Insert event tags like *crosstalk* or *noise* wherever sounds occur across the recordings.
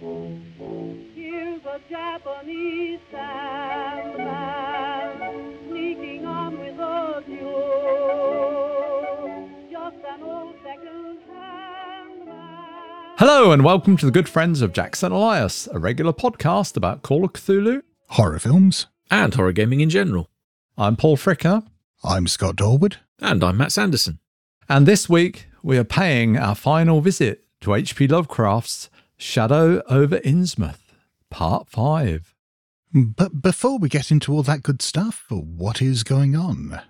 Here's a Japanese sandman sneaking on with a mule. Just an old second-hand. Hello, and welcome to the good friends of Jackson Elias, a regular podcast about Call of Cthulhu. horror films. and horror gaming in general. I'm Paul Fricker, I'm Scott Dorward. And I'm Matt Sanderson. and this week we are paying our final visit to H.P. Lovecraft's Shadow over Innsmouth, Part 5. Hmm, but before we get into all that good stuff, what is going on?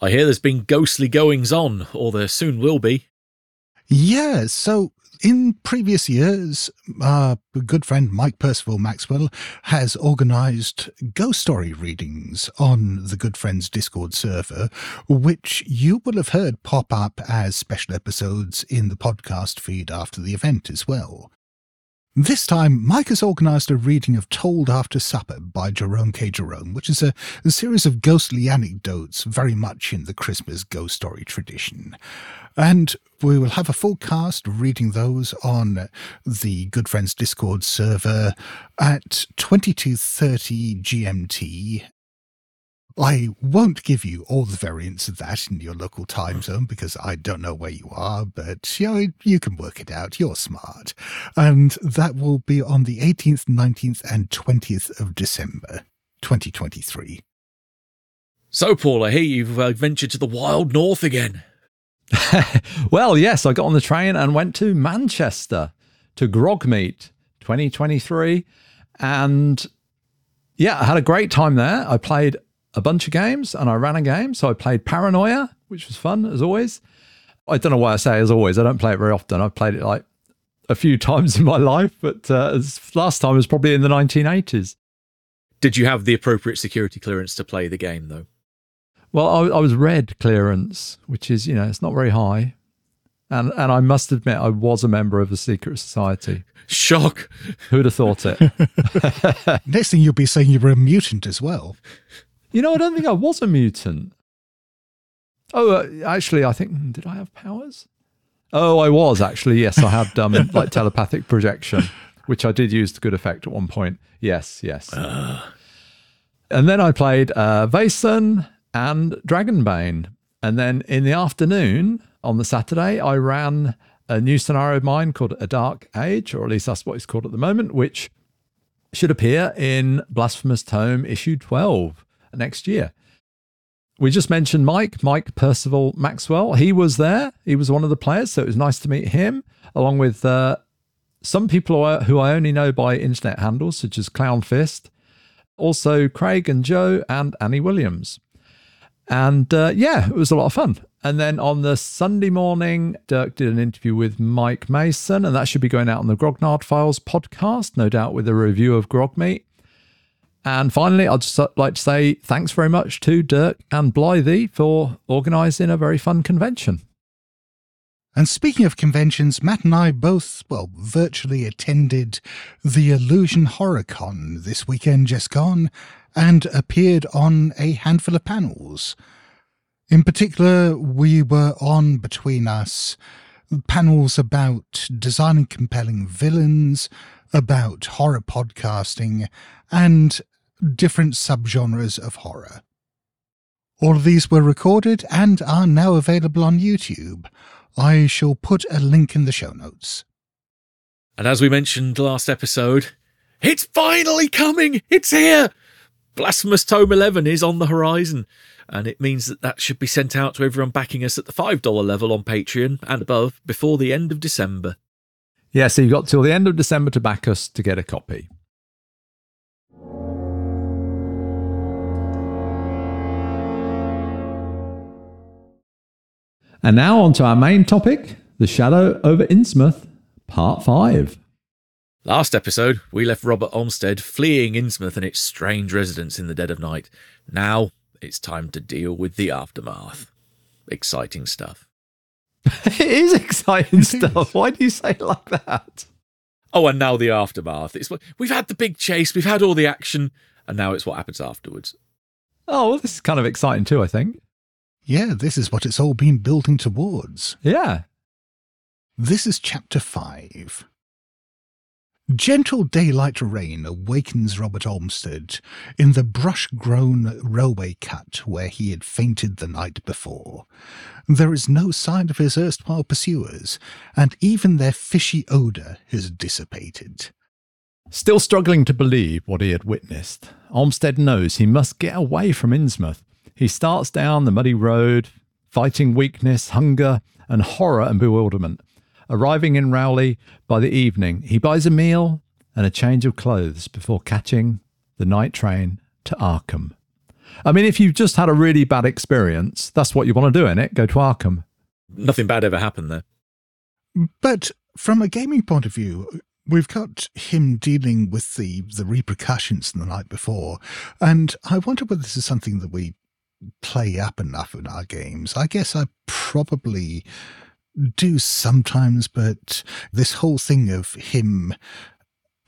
I hear there's been ghostly goings on, or there soon will be. Yeah, so in previous years, our good friend Mike Percival Maxwell has organized ghost story readings on the Good Friends Discord server, which you will have heard pop up as special episodes in the podcast feed after the event as well. This time, Mike has organised a reading of Told After Supper by Jerome K. Jerome, which is a, a series of ghostly anecdotes very much in the Christmas ghost story tradition. And we will have a full cast reading those on the Good Friends Discord server at 2230 GMT I won't give you all the variants of that in your local time zone because I don't know where you are, but you know, you can work it out. You're smart. And that will be on the 18th, 19th, and 20th of December, 2023. So, Paul, I hear you've uh, ventured to the wild north again. *laughs* well, yes, I got on the train and went to Manchester to Grogmeet 2023. And yeah, I had a great time there. I played a bunch of games and I ran a game. So I played Paranoia, which was fun as always. I don't know why I say as always. I don't play it very often. I've played it like a few *laughs* times in my life, but uh, last time was probably in the 1980s. Did you have the appropriate security clearance to play the game, though? Well, I, I was red clearance, which is, you know, it's not very high. And, and I must admit, I was a member of a secret society. Shock! Who'd have thought it? *laughs* Next thing you'll be saying you were a mutant as well. You know, I don't think I was a mutant. Oh, uh, actually, I think hmm, did I have powers? Oh, I was actually. Yes, I had um, *laughs* like telepathic projection, which I did use to good effect at one point. Yes, yes. And then I played uh, Vaesen and Dragonbane. And then in the afternoon on the Saturday, I ran a new scenario of mine called A Dark Age, or at least that's what it's called at the moment, which should appear in Blasphemous Tome issue 12 next year. We just mentioned Mike, Mike Percival Maxwell. He was there. He was one of the players, so it was nice to meet him, along with uh, some people who I, only know by internet handles, such as Clown Fist, also Craig and Joe and Annie Williams. And uh, yeah, it was a lot of fun. And then on the Sunday morning, Dirk did an interview with Mike Mason, and that should be going out on the Grognard Files podcast, no doubt with a review of Grogmeet. And finally, I'd just like to say thanks very much to Dirk and Blythe for organising a very fun convention. And speaking of conventions, Matt and I both, well, virtually attended the Illusion HorrorCon this weekend just gone and appeared on a handful of panels. In particular, we were on between us panels about designing compelling villains, about horror podcasting, and different subgenres of horror. All of these were recorded and are now available on YouTube. I shall put a link in the show notes. And as we mentioned last episode, it's finally coming! It's here! Blasphemous Tome 11 is on the horizon, and it means that that should be sent out to everyone backing us at the $5 level on Patreon and above before the end of December. Yeah, so you've got till the end of December to back us to get a copy. And now on to our main topic The Shadow over Innsmouth, Part 5. Last episode, we left Robert Olmsted fleeing Innsmouth and its strange residents in the dead of night. Now it's time to deal with the aftermath. Exciting stuff. *laughs* it is exciting It stuff. is. Why do you say it like that? Oh, and now the aftermath. It's we've had the big chase, we've had all the action, and now it's what happens afterwards. Oh, well, this is kind of exciting too, I think. Yeah, this is what it's all been building towards. Yeah. This is chapter 5. Gentle daylight rain awakens Robert Olmsted in the brush grown railway cut where he had fainted the night before. There is no sign of his erstwhile pursuers, and even their fishy odour has dissipated. Still struggling to believe what he had witnessed, Olmsted knows he must get away from Innsmouth. He starts down the muddy road, fighting weakness, hunger, and horror and bewilderment. Arriving in Rowley by the evening, he buys a meal and a change of clothes before catching the night train to Arkham. I mean, if you've just had a really bad experience, that's what you want to do in it. Go to Arkham. Nothing bad ever happened there. But from a gaming point of view, we've got him dealing with the, the repercussions from the night before. And I wonder whether this is something that we play up enough in our games. I guess I probably do sometimes, but this whole thing of him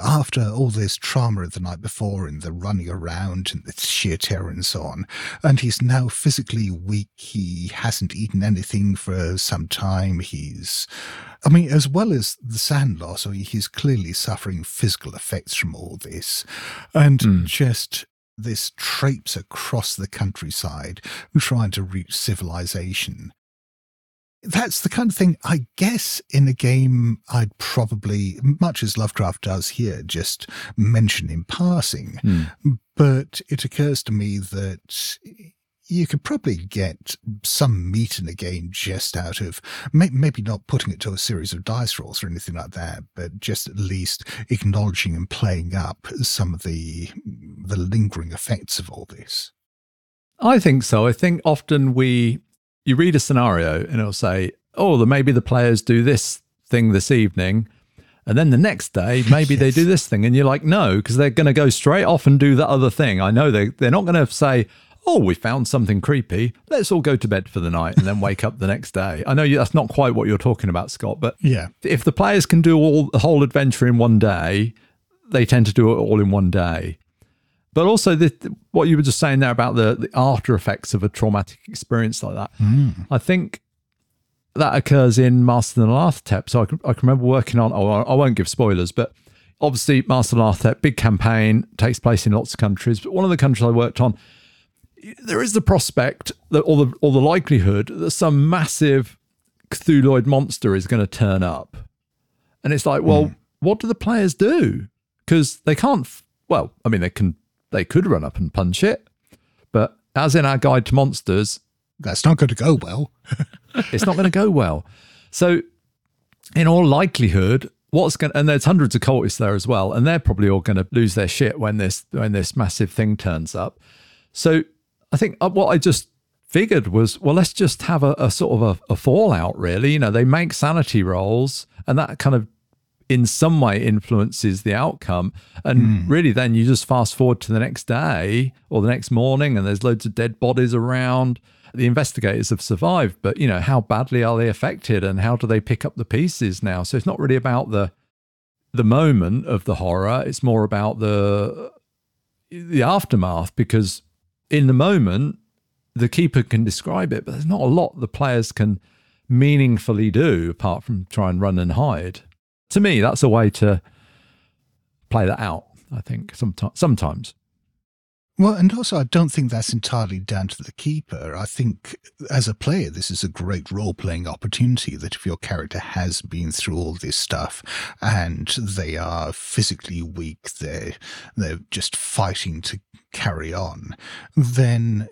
after all this trauma of the night before and the running around and the sheer terror and so on, and he's now physically weak. He hasn't eaten anything for some time. He's, I mean, as well as the SAN loss, I mean, he's clearly suffering physical effects from all this. And Mm. just this traipse across the countryside trying to reach civilization that's the kind of thing I guess in a game I'd probably, much as Lovecraft does here, just mention in passing. Hmm. But it occurs to me that you could probably get some meat in a game just out of may- maybe not putting it to a series of dice rolls or anything like that, but just at least acknowledging and playing up some of the the lingering effects of all this. I think so. I think often we, you read a scenario and it'll say, oh, maybe the players do this thing this evening. And then the next day, *laughs* maybe they do this thing. And you're like, no, because they're going to go straight off and do the other thing. I know they, they're not going to say, oh, we found something creepy. Let's all go to bed for the night and then wake up the next day. I know you, that's not quite what you're talking about, Scott, but Yeah. if the players can do all the whole adventure in one day, they tend to do it all in one day. But also, the, what you were just saying there about the, the after effects of a traumatic experience like that, hmm. I think that occurs in Masks of Nyarlathotep. So I can, I can remember working on, oh, I won't give spoilers, but obviously, Masks of Nyarlathotep, big campaign, takes place in lots of countries. But one of the countries I worked on, there is the prospect that, or the, or the likelihood that some massive Cthulhuid monster is going to turn up. And it's like, well, hmm. what do the players do? Because they can't. f- Well, I mean, they can. They could run up and punch it, but as in our guide to monsters, That's not going to go well. *laughs* it's not going to go well. So, in all likelihood, what's going and there's hundreds of cultists there as well, and they're probably all going to lose their shit when this when this massive thing turns up. So, I think uh, what I just figured was, well, let's just have a, a sort of a, a fallout. Really, you know, they make sanity rolls, and that kind of in some way influences the outcome. And really, then you just fast forward to the next day or the next morning, and there's loads of dead bodies around. The investigators have survived, but you know, how badly are they affected and how do they pick up the pieces now? So it's not really about the the moment of the horror, it's more about the the aftermath because in the moment the keeper can describe it, but there's not a lot the players can meaningfully do apart from try and run and hide. To me, that's a way to play that out. I think sometimes. Sometimes, Well, and also, I don't think that's entirely down to the keeper. I think as a player, this is a great role playing opportunity that if your character has been through all this stuff and they are physically weak, they're, they're just fighting to carry on, then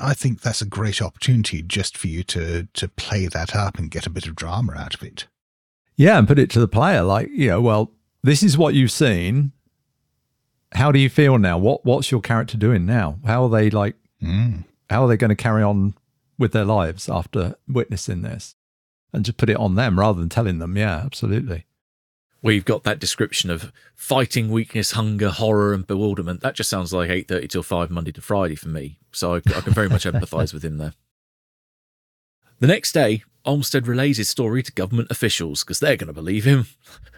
I think that's a great opportunity just for you to, to play that up and get a bit of drama out of it. yeah, and put it to the player like, you know, well, this is what you've seen. How do you feel now? What What's your character doing now? How are they like? Mm. How are they going to carry on with their lives after witnessing this? And just put it on them rather than telling them. Yeah, absolutely. We've got that description of fighting weakness, hunger, horror, and bewilderment. That just sounds like eight thirty till five Monday to Friday for me. So I, I can very much empathise with him there. The next day, Olmsted relays his story to government officials because they're going to believe him.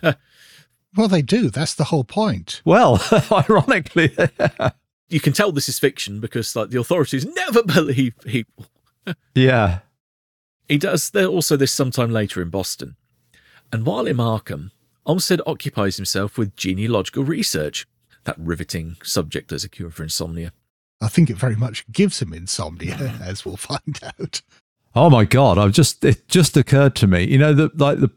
*laughs* Well, they do. That's the whole point. Well, *laughs* ironically, *laughs* You can tell this is fiction because like the authorities never believe people. yeah. He does there also this sometime later in Boston. And while in Arkham, Olmsted occupies himself with genealogical research, that riveting subject as a cure for insomnia. I think it very much gives him insomnia, *laughs* as we'll find out. Oh my god! I've just it just occurred to me. You know that like the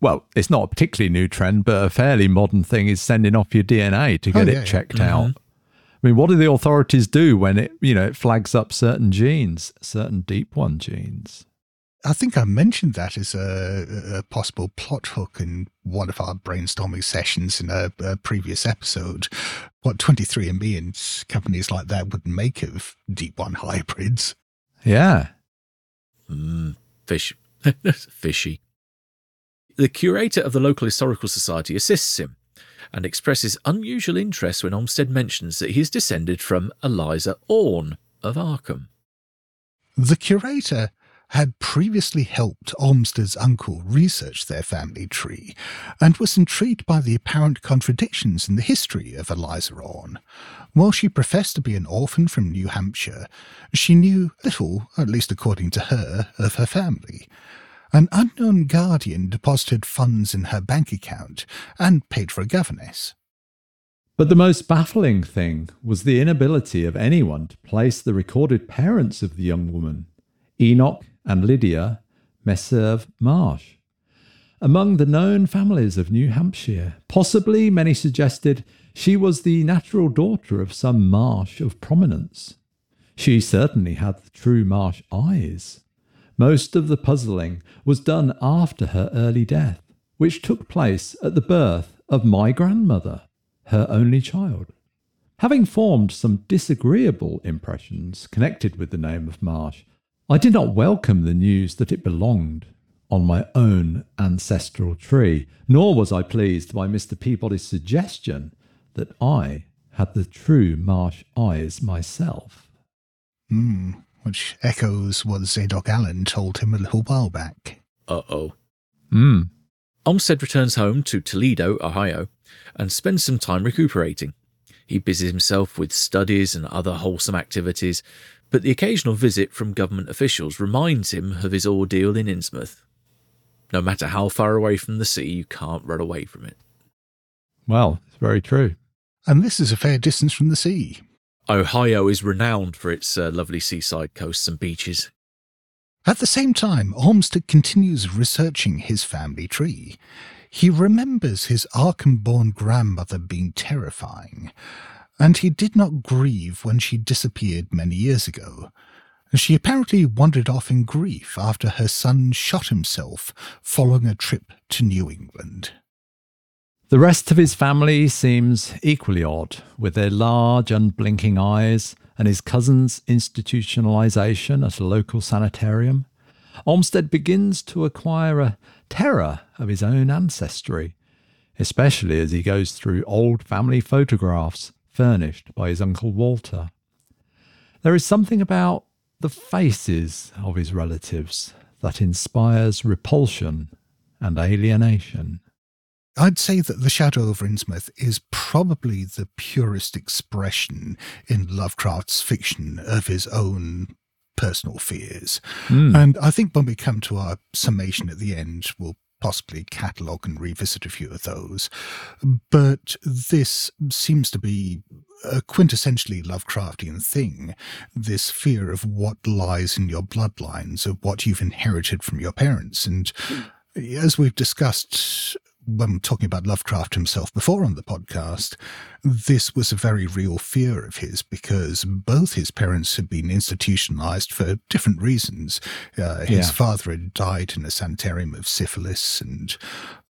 well, it's not a particularly new trend, but a fairly modern thing is sending off your DNA to get Oh, yeah, it yeah. checked mm-hmm. out. I mean, what do the authorities do when it you know it flags up certain genes, certain deep one genes? I think I mentioned that as a, a possible plot hook in one of our brainstorming sessions in a, a previous episode. What 23andMe and companies like that would make of deep one hybrids. Yeah. Mm, fish. *laughs* Fishy. The curator of the local historical society assists him and expresses unusual interest when Olmsted mentions that he is descended from Eliza Orne of Arkham. The curator had previously helped Olmsted's uncle research their family tree and was intrigued by the apparent contradictions in the history of Eliza Orne. While she professed to be an orphan from New Hampshire, she knew little, at least according to her, of her family. An unknown guardian deposited funds in her bank account and paid for a governess. But the most baffling thing was the inability of anyone to place the recorded parents of the young woman, Enoch and Lydia Meserve Marsh. Among the known families of New Hampshire, possibly many suggested she was the natural daughter of some Marsh of prominence. She certainly had the true Marsh eyes. Most of the puzzling was done after her early death, which took place at the birth of my grandmother, her only child. Having formed some disagreeable impressions connected with the name of Marsh, I did not welcome the news that it belonged on my own ancestral tree, nor was I pleased by Mr. Peabody's suggestion that I had the true Marsh eyes myself. Hmm, which echoes what Zadok Allen told him a little while back. Uh oh. Hmm. Olmsted returns home to Toledo, Ohio, and spends some time recuperating. He busies himself with studies and other wholesome activities, but the occasional visit from government officials reminds him of his ordeal in Innsmouth. No matter how far away from the sea, you can't run away from it. Well, it's very true. And this is a fair distance from the sea. Ohio is renowned for its uh, lovely seaside coasts and beaches. At the same time, Olmsted continues researching his family tree. He remembers his Arkham born grandmother being terrifying, and he did not grieve when she disappeared many years ago. She apparently wandered off in grief after her son shot himself following a trip to New England. The rest of his family seems equally odd, with their large, unblinking eyes and his cousin's institutionalization at a local sanitarium. Olmsted begins to acquire a terror of his own ancestry, especially as he goes through old family photographs furnished by his uncle Walter. There is something about the faces of his relatives that inspires repulsion and alienation. I'd say that The Shadow over Innsmouth is probably the purest expression in Lovecraft's fiction of his own personal fears. Hmm. And I think when we come to our summation at the end, we'll possibly catalogue and revisit a few of those. But this seems to be a quintessentially Lovecraftian thing this fear of what lies in your bloodlines, of what you've inherited from your parents. And hmm. as we've discussed when we're talking about Lovecraft himself before on the podcast, this was a very real fear of his because both his parents had been institutionalized for different reasons. Uh, his Yeah. father had died in a sanitarium of syphilis, and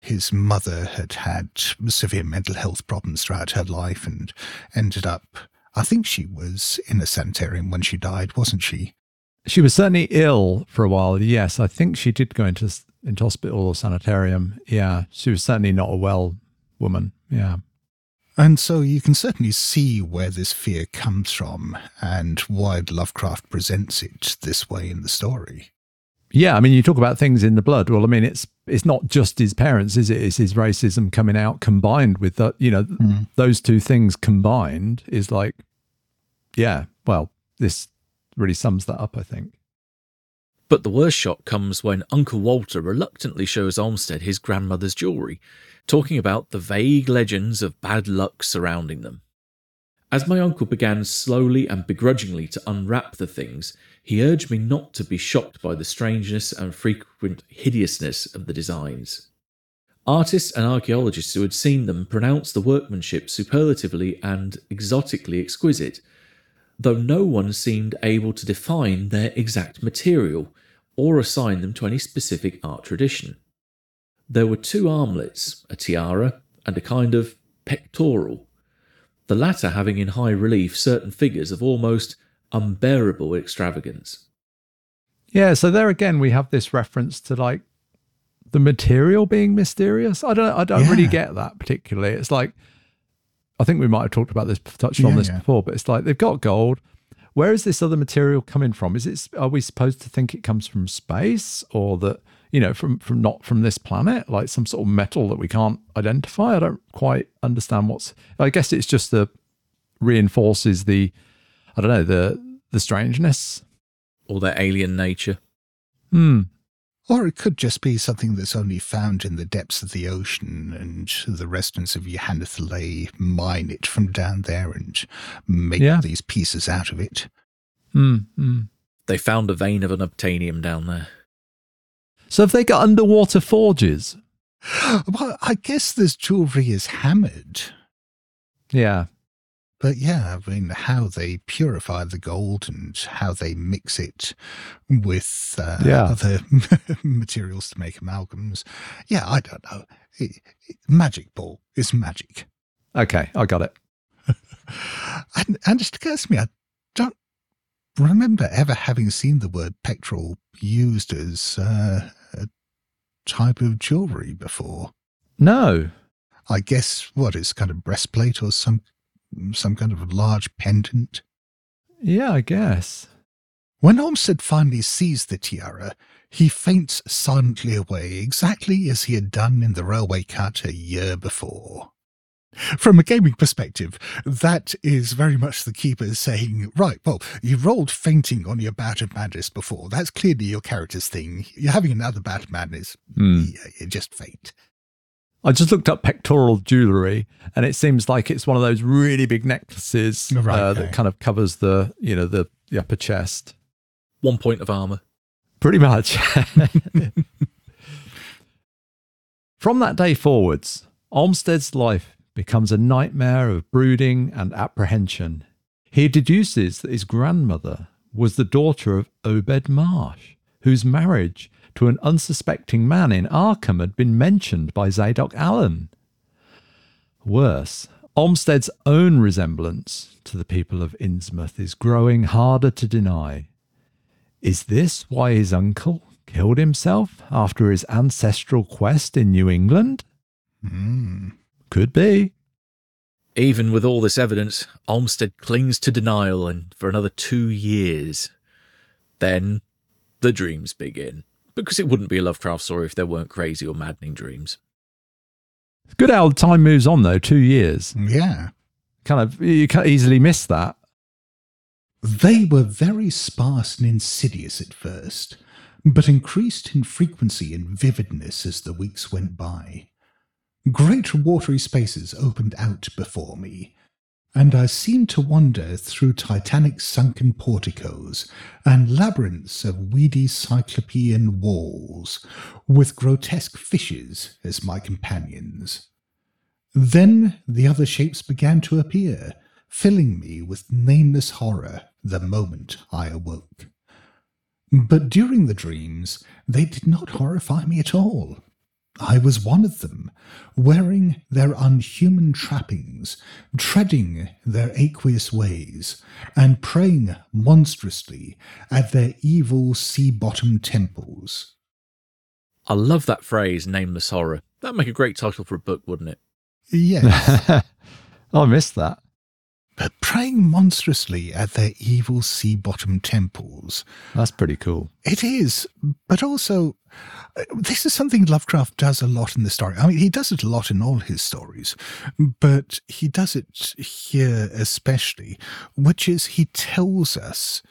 his mother had had severe mental health problems throughout her life and ended up. I think she was in a sanitarium when she died, wasn't she? She was certainly ill for a while. Yes, I think she did go into into hospital or sanitarium. Yeah, she was certainly not a well woman. Yeah. And so you can certainly see where this fear comes from and why Lovecraft presents it this way in the story. Yeah, I mean, you talk about things in the blood. Well, I mean, it's it's not just his parents, is it? It's his racism coming out combined with that. You know, hmm. those two things combined is like, yeah. Well, this really sums that up. I think. But the worst shock comes when Uncle Walter reluctantly shows Olmsted his grandmother's jewellery, talking about the vague legends of bad luck surrounding them. As my uncle began slowly and begrudgingly to unwrap the things, he urged me not to be shocked by the strangeness and frequent hideousness of the designs. Artists and archaeologists who had seen them pronounced the workmanship superlatively and exotically exquisite, though no one seemed able to define their exact material or assign them to any specific art tradition. There were two armlets, a tiara, and a kind of pectoral, the latter having in high relief certain figures of almost unbearable extravagance. Yeah, so there again we have this reference to like the material being mysterious. I don't I don't really get that particularly. It's like I think we might have talked about this touched on Yeah, this yeah. before, but it's like they've got gold. Where is this other material coming from? Is it are we supposed to think it comes from space or that you know from from not from this planet like some sort of metal that we can't identify? I don't quite understand what's I guess it's just the reinforces the I don't know the the strangeness. Or their alien nature. Hmm. Or it could just be something that's only found in the depths of the ocean, and the residents of Y'ha-nthlei mine it from down there and make Yeah. these pieces out of it. Hmm. hmm. They found a vein of unobtainium down there. So have they got underwater forges? Well, I guess this jewelry is hammered. Yeah. But yeah, I mean, how they purify the gold and how they mix it with uh, Yeah. other *laughs* materials to make amalgams. Yeah, I don't know. It, it- magic ball is magic. Okay, I got it. *laughs* And, and it occurs to me, I don't remember ever having seen the word pectoral used as uh, a type of jewelry before. No. I guess what is kind of breastplate or some some kind of large pendant. Yeah, I guess. When Olmsted finally sees the tiara, he faints silently away, exactly as he had done in the railway cut a year before. From a gaming perspective, that is very much the keeper saying, right, well, you rolled fainting on your bout of madness before. That's clearly your character's thing. You're having another bout of madness. Hmm. Yeah, you just faint. I just looked up pectoral jewelry, and it seems like it's one of those really big necklaces Right, uh, okay. that kind of covers the, you know, the, the upper chest. One point of armour. Pretty much. *laughs* From that day forwards, Olmsted's life becomes a nightmare of brooding and apprehension. He deduces that his grandmother was the daughter of Obed Marsh, whose marriage to an unsuspecting man in Arkham had been mentioned by Zadok Allen. Worse, Olmsted's own resemblance to the people of Innsmouth is growing harder to deny. Is this why his uncle killed himself after his ancestral quest in New England? Hmm. Could be. Even with all this evidence, Olmsted clings to denial and for another two years. Then the dreams begin. Because it wouldn't be a Lovecraft story if there weren't crazy or maddening dreams. Good how time moves on, though. Two years. Yeah. Kind of, you can't easily miss that. They were very sparse and insidious at first, but increased in frequency and vividness as the weeks went by. Great watery spaces opened out before me, and I seemed to wander through titanic sunken porticos and labyrinths of weedy cyclopean walls, with grotesque fishes as my companions. Then the other shapes began to appear, filling me with nameless horror the moment I awoke. But during the dreams, they did not horrify me at all. I was one of them, wearing their unhuman trappings, treading their aqueous ways, and praying monstrously at their evil sea bottom temples. I love that phrase, nameless horror. That'd make a great title for a book, wouldn't it? Yes, *laughs* I missed that. But praying monstrously at their evil sea bottom temples. That's pretty cool. It is, but also, uh, this is something Lovecraft does a lot in the story. I mean, he does it a lot in all his stories, but he does it here especially, which is he tells us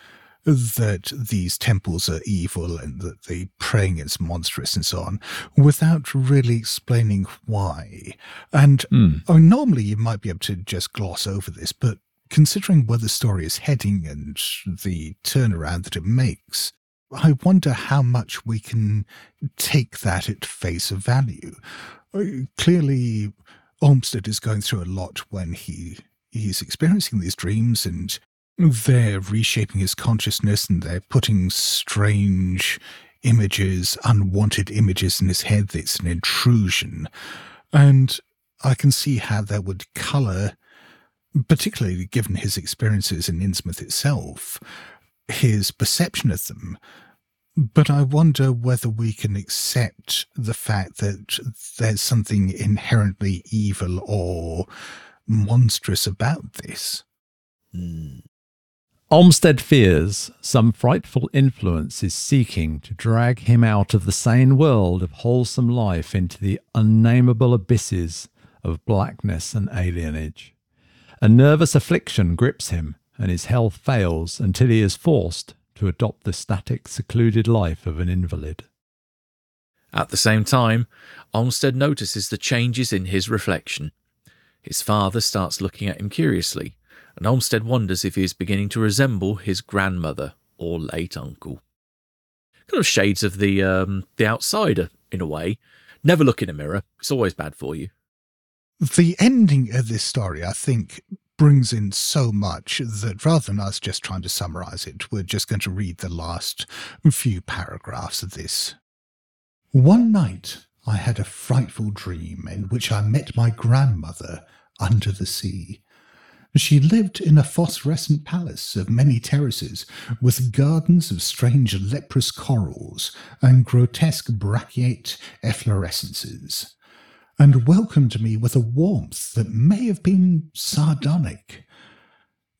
that these temples are evil and that the praying is monstrous and so on, without really explaining why. And Hmm. I mean, normally you might be able to just gloss over this, but considering where the story is heading and the turnaround that it makes, I wonder how much we can take that at face value. Uh, Clearly, Olmsted is going through a lot when he he's experiencing these dreams and they're reshaping his consciousness and they're putting strange images, unwanted images in his head. It's an intrusion. And I can see how that would colour, particularly given his experiences in Innsmouth itself, his perception of them. But I wonder whether we can accept the fact that there's something inherently evil or monstrous about this. Hmm. Olmsted fears some frightful influence is seeking to drag him out of the sane world of wholesome life into the unnameable abysses of blackness and alienage. A nervous affliction grips him, and his health fails until he is forced to adopt the static, secluded life of an invalid. At the same time, Olmsted notices the changes in his reflection. His father starts looking at him curiously, and Olmsted wonders if he is beginning to resemble his grandmother or late uncle. Kind of shades of the um, the outsider in a way. Never look in a mirror; it's always bad for you. The ending of this story, I think, brings in so much that rather than us just trying to summarize it, we're just going to read the last few paragraphs of this. One night I had a frightful dream in which I met my grandmother under the sea. She lived in a phosphorescent palace of many terraces, with gardens of strange leprous corals and grotesque brachiate efflorescences, and welcomed me with a warmth that may have been sardonic.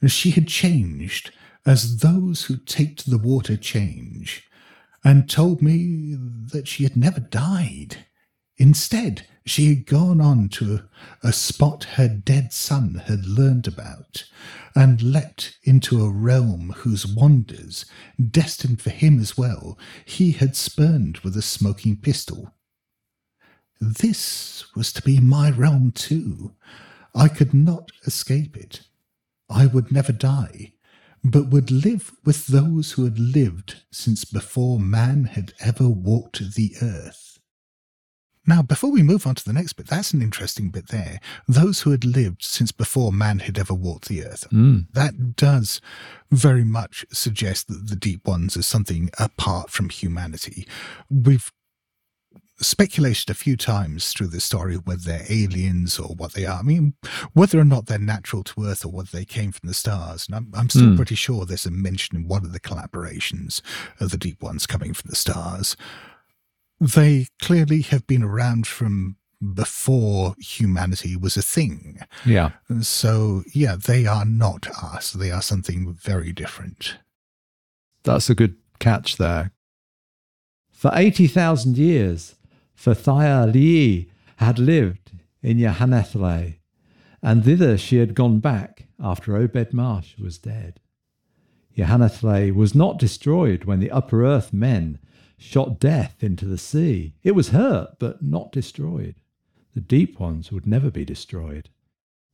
She had changed, as those who take to the water change, and told me that she had never died. Instead, she had gone on to a spot her dead son had learned about, and leapt into a realm whose wonders, destined for him as well, he had spurned with a smoking pistol. This was to be my realm too. I could not escape it. I would never die, but would live with those who had lived since before man had ever walked the earth. Now, before we move on to the next bit, that's an interesting bit there. Those who had lived since before man had ever walked the earth. Mm. That does very much suggest that the deep ones are something apart from humanity. We've speculated a few times through the story whether they're aliens or what they are. I mean, whether or not they're natural to Earth or whether they came from the stars. And I'm, I'm still Hmm. pretty sure there's a mention in one of the collaborations of the deep ones coming from the stars. They clearly have been around from before humanity was a thing. Yeah. So, yeah, they are not us. They are something very different. That's a good catch there. For 80,000 years, Pth'thya-l'yi had lived in Y'ha-nthlei, and thither she had gone back after Obed Marsh was dead. Y'ha-nthlei was not destroyed when the Upper Earth men shot death into the sea. It was hurt, but not destroyed. The deep ones would never be destroyed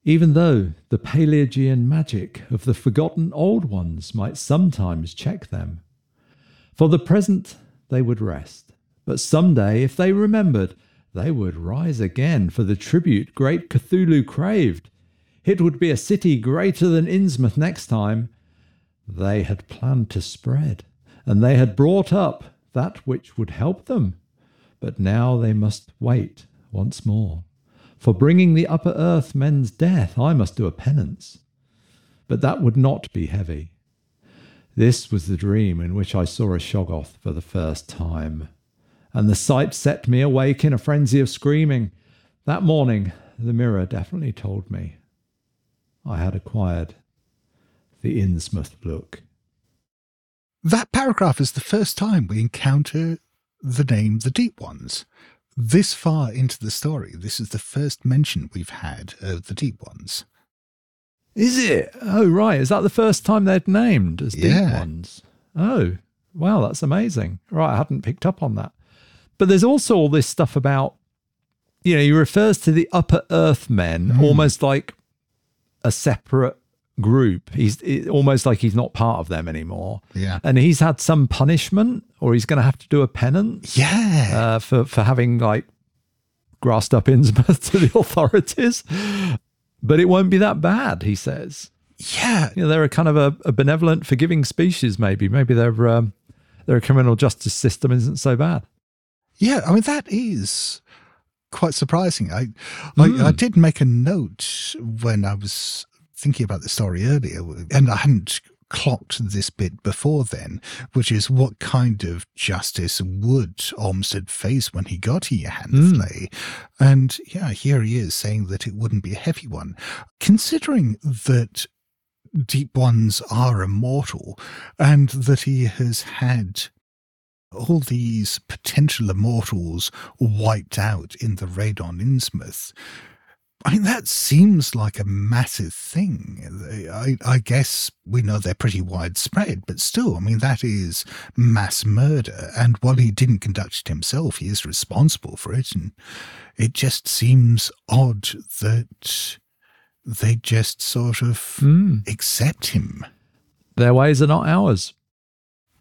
even though the Paleogean magic of the forgotten old ones might sometimes check them. For the present, they would rest, but some day, if they remembered, they would rise again for the tribute great Cthulhu craved. It would be a city greater than Innsmouth next time. They had planned to spread, and they had brought up that which would help them. But now they must wait once more. For bringing the upper earth men's death, I must do a penance. But that would not be heavy. This was the dream in which I saw a Shoggoth for the first time, and the sight set me awake in a frenzy of screaming. That morning, the mirror definitely told me I had acquired the Innsmouth look. That paragraph is the first time we encounter the name The Deep Ones. This far into the story, this is the first mention we've had of the Deep Ones. Is it? Oh, right. Is that the first time they'd named as deep Yeah. ones? Oh, wow, that's amazing. Right, I hadn't picked up on that. But there's also all this stuff about, you know, he refers to the upper earth men hmm. almost like a separate group. He's it, almost like he's not part of them anymore. Yeah. And he's had some punishment or he's going to have to do a penance Yeah. uh, for, for having like grassed up Innsmouth *laughs* to the authorities. But it won't be that bad, he says. yeah. You know, they're a kind of a, a benevolent, forgiving species. Maybe, maybe their um, their criminal justice system isn't so bad. Yeah, I mean that is quite surprising. I, I, I did make a note when I was thinking about the story earlier, and I hadn't clocked this bit before then, which is what kind of justice would Olmsted face when he got to Y'ha-nthlei? Hmm. And yeah, here he is saying that it wouldn't be a heavy one, considering that deep ones are immortal and that he has had all these potential immortals wiped out in the raid on Innsmouth. I mean, that seems like a massive thing. I, I guess we know they're pretty widespread, but still, I mean, that is mass murder. And while he didn't conduct it himself, he is responsible for it. And it just seems odd that they just sort of Mm. accept him. Their ways are not ours.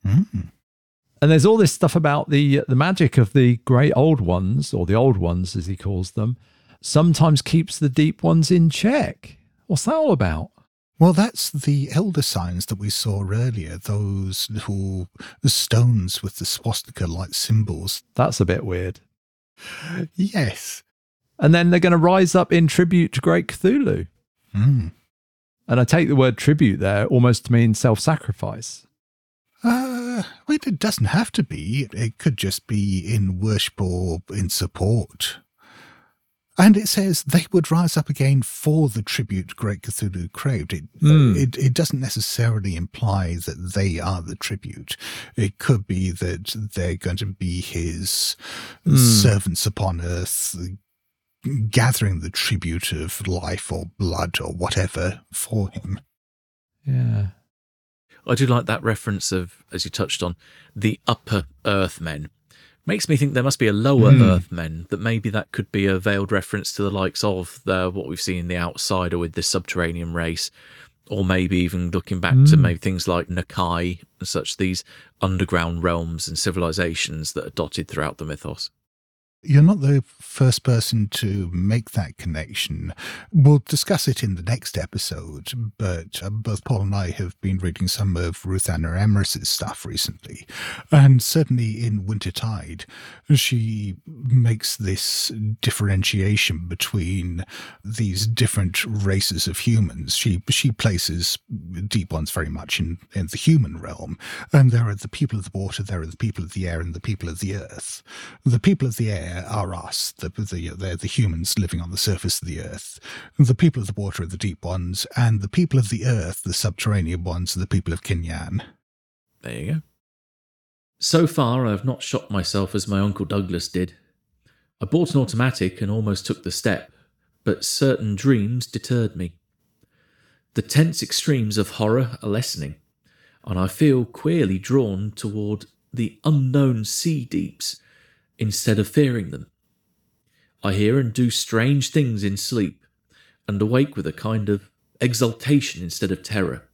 Mm. And there's all this stuff about the the magic of the great old ones, or the old ones as he calls them, sometimes keeps the deep ones in check. What's that all about? Well, that's the elder signs that we saw earlier, those little stones with the swastika like symbols. That's a bit weird. Yes. And then they're going to rise up in tribute to Great Cthulhu. Mm. And I take the word tribute there almost to mean self sacrifice. Uh, well, it doesn't have to be. It could just be in worship or in support. And it says they would rise up again for the tribute Great Cthulhu craved. It, Hmm. it, it doesn't necessarily imply that they are the tribute. It could be that they're going to be his servants upon earth, gathering the tribute of life or blood or whatever for him. Yeah. I do like that reference of, as you touched on, the upper Earthmen. Makes me think there must be a lower Hmm. Earthmen, that maybe that could be a veiled reference to the likes of the, what we've seen in The Outsider with this subterranean race, or maybe even looking back to Hmm. maybe things like N'kai and such, these underground realms and civilizations that are dotted throughout the mythos. You're not the first person to make that connection. We'll discuss it in the next episode, but uh, both Paul and I have been reading some of Ruthanna Emrys's stuff recently. And certainly in Winter Tide, she makes this differentiation between these different races of humans. She she places deep ones very much in, in the human realm. And there are the people of the water, there are the people of the air, and the people of the earth. The people of the air are us, the, the, they're the humans living on the surface of the earth. The people of the water are the deep ones, and the people of the earth, the subterranean ones, are the people of K'n-yan. There you go. So far, I have not shot myself as my Uncle Douglas did. I bought an automatic and almost took the step, but certain dreams deterred me. The tense extremes of horror are lessening, and I feel queerly drawn toward the unknown sea deeps instead of fearing them. I hear and do strange things in sleep, and awake with a kind of exultation instead of terror.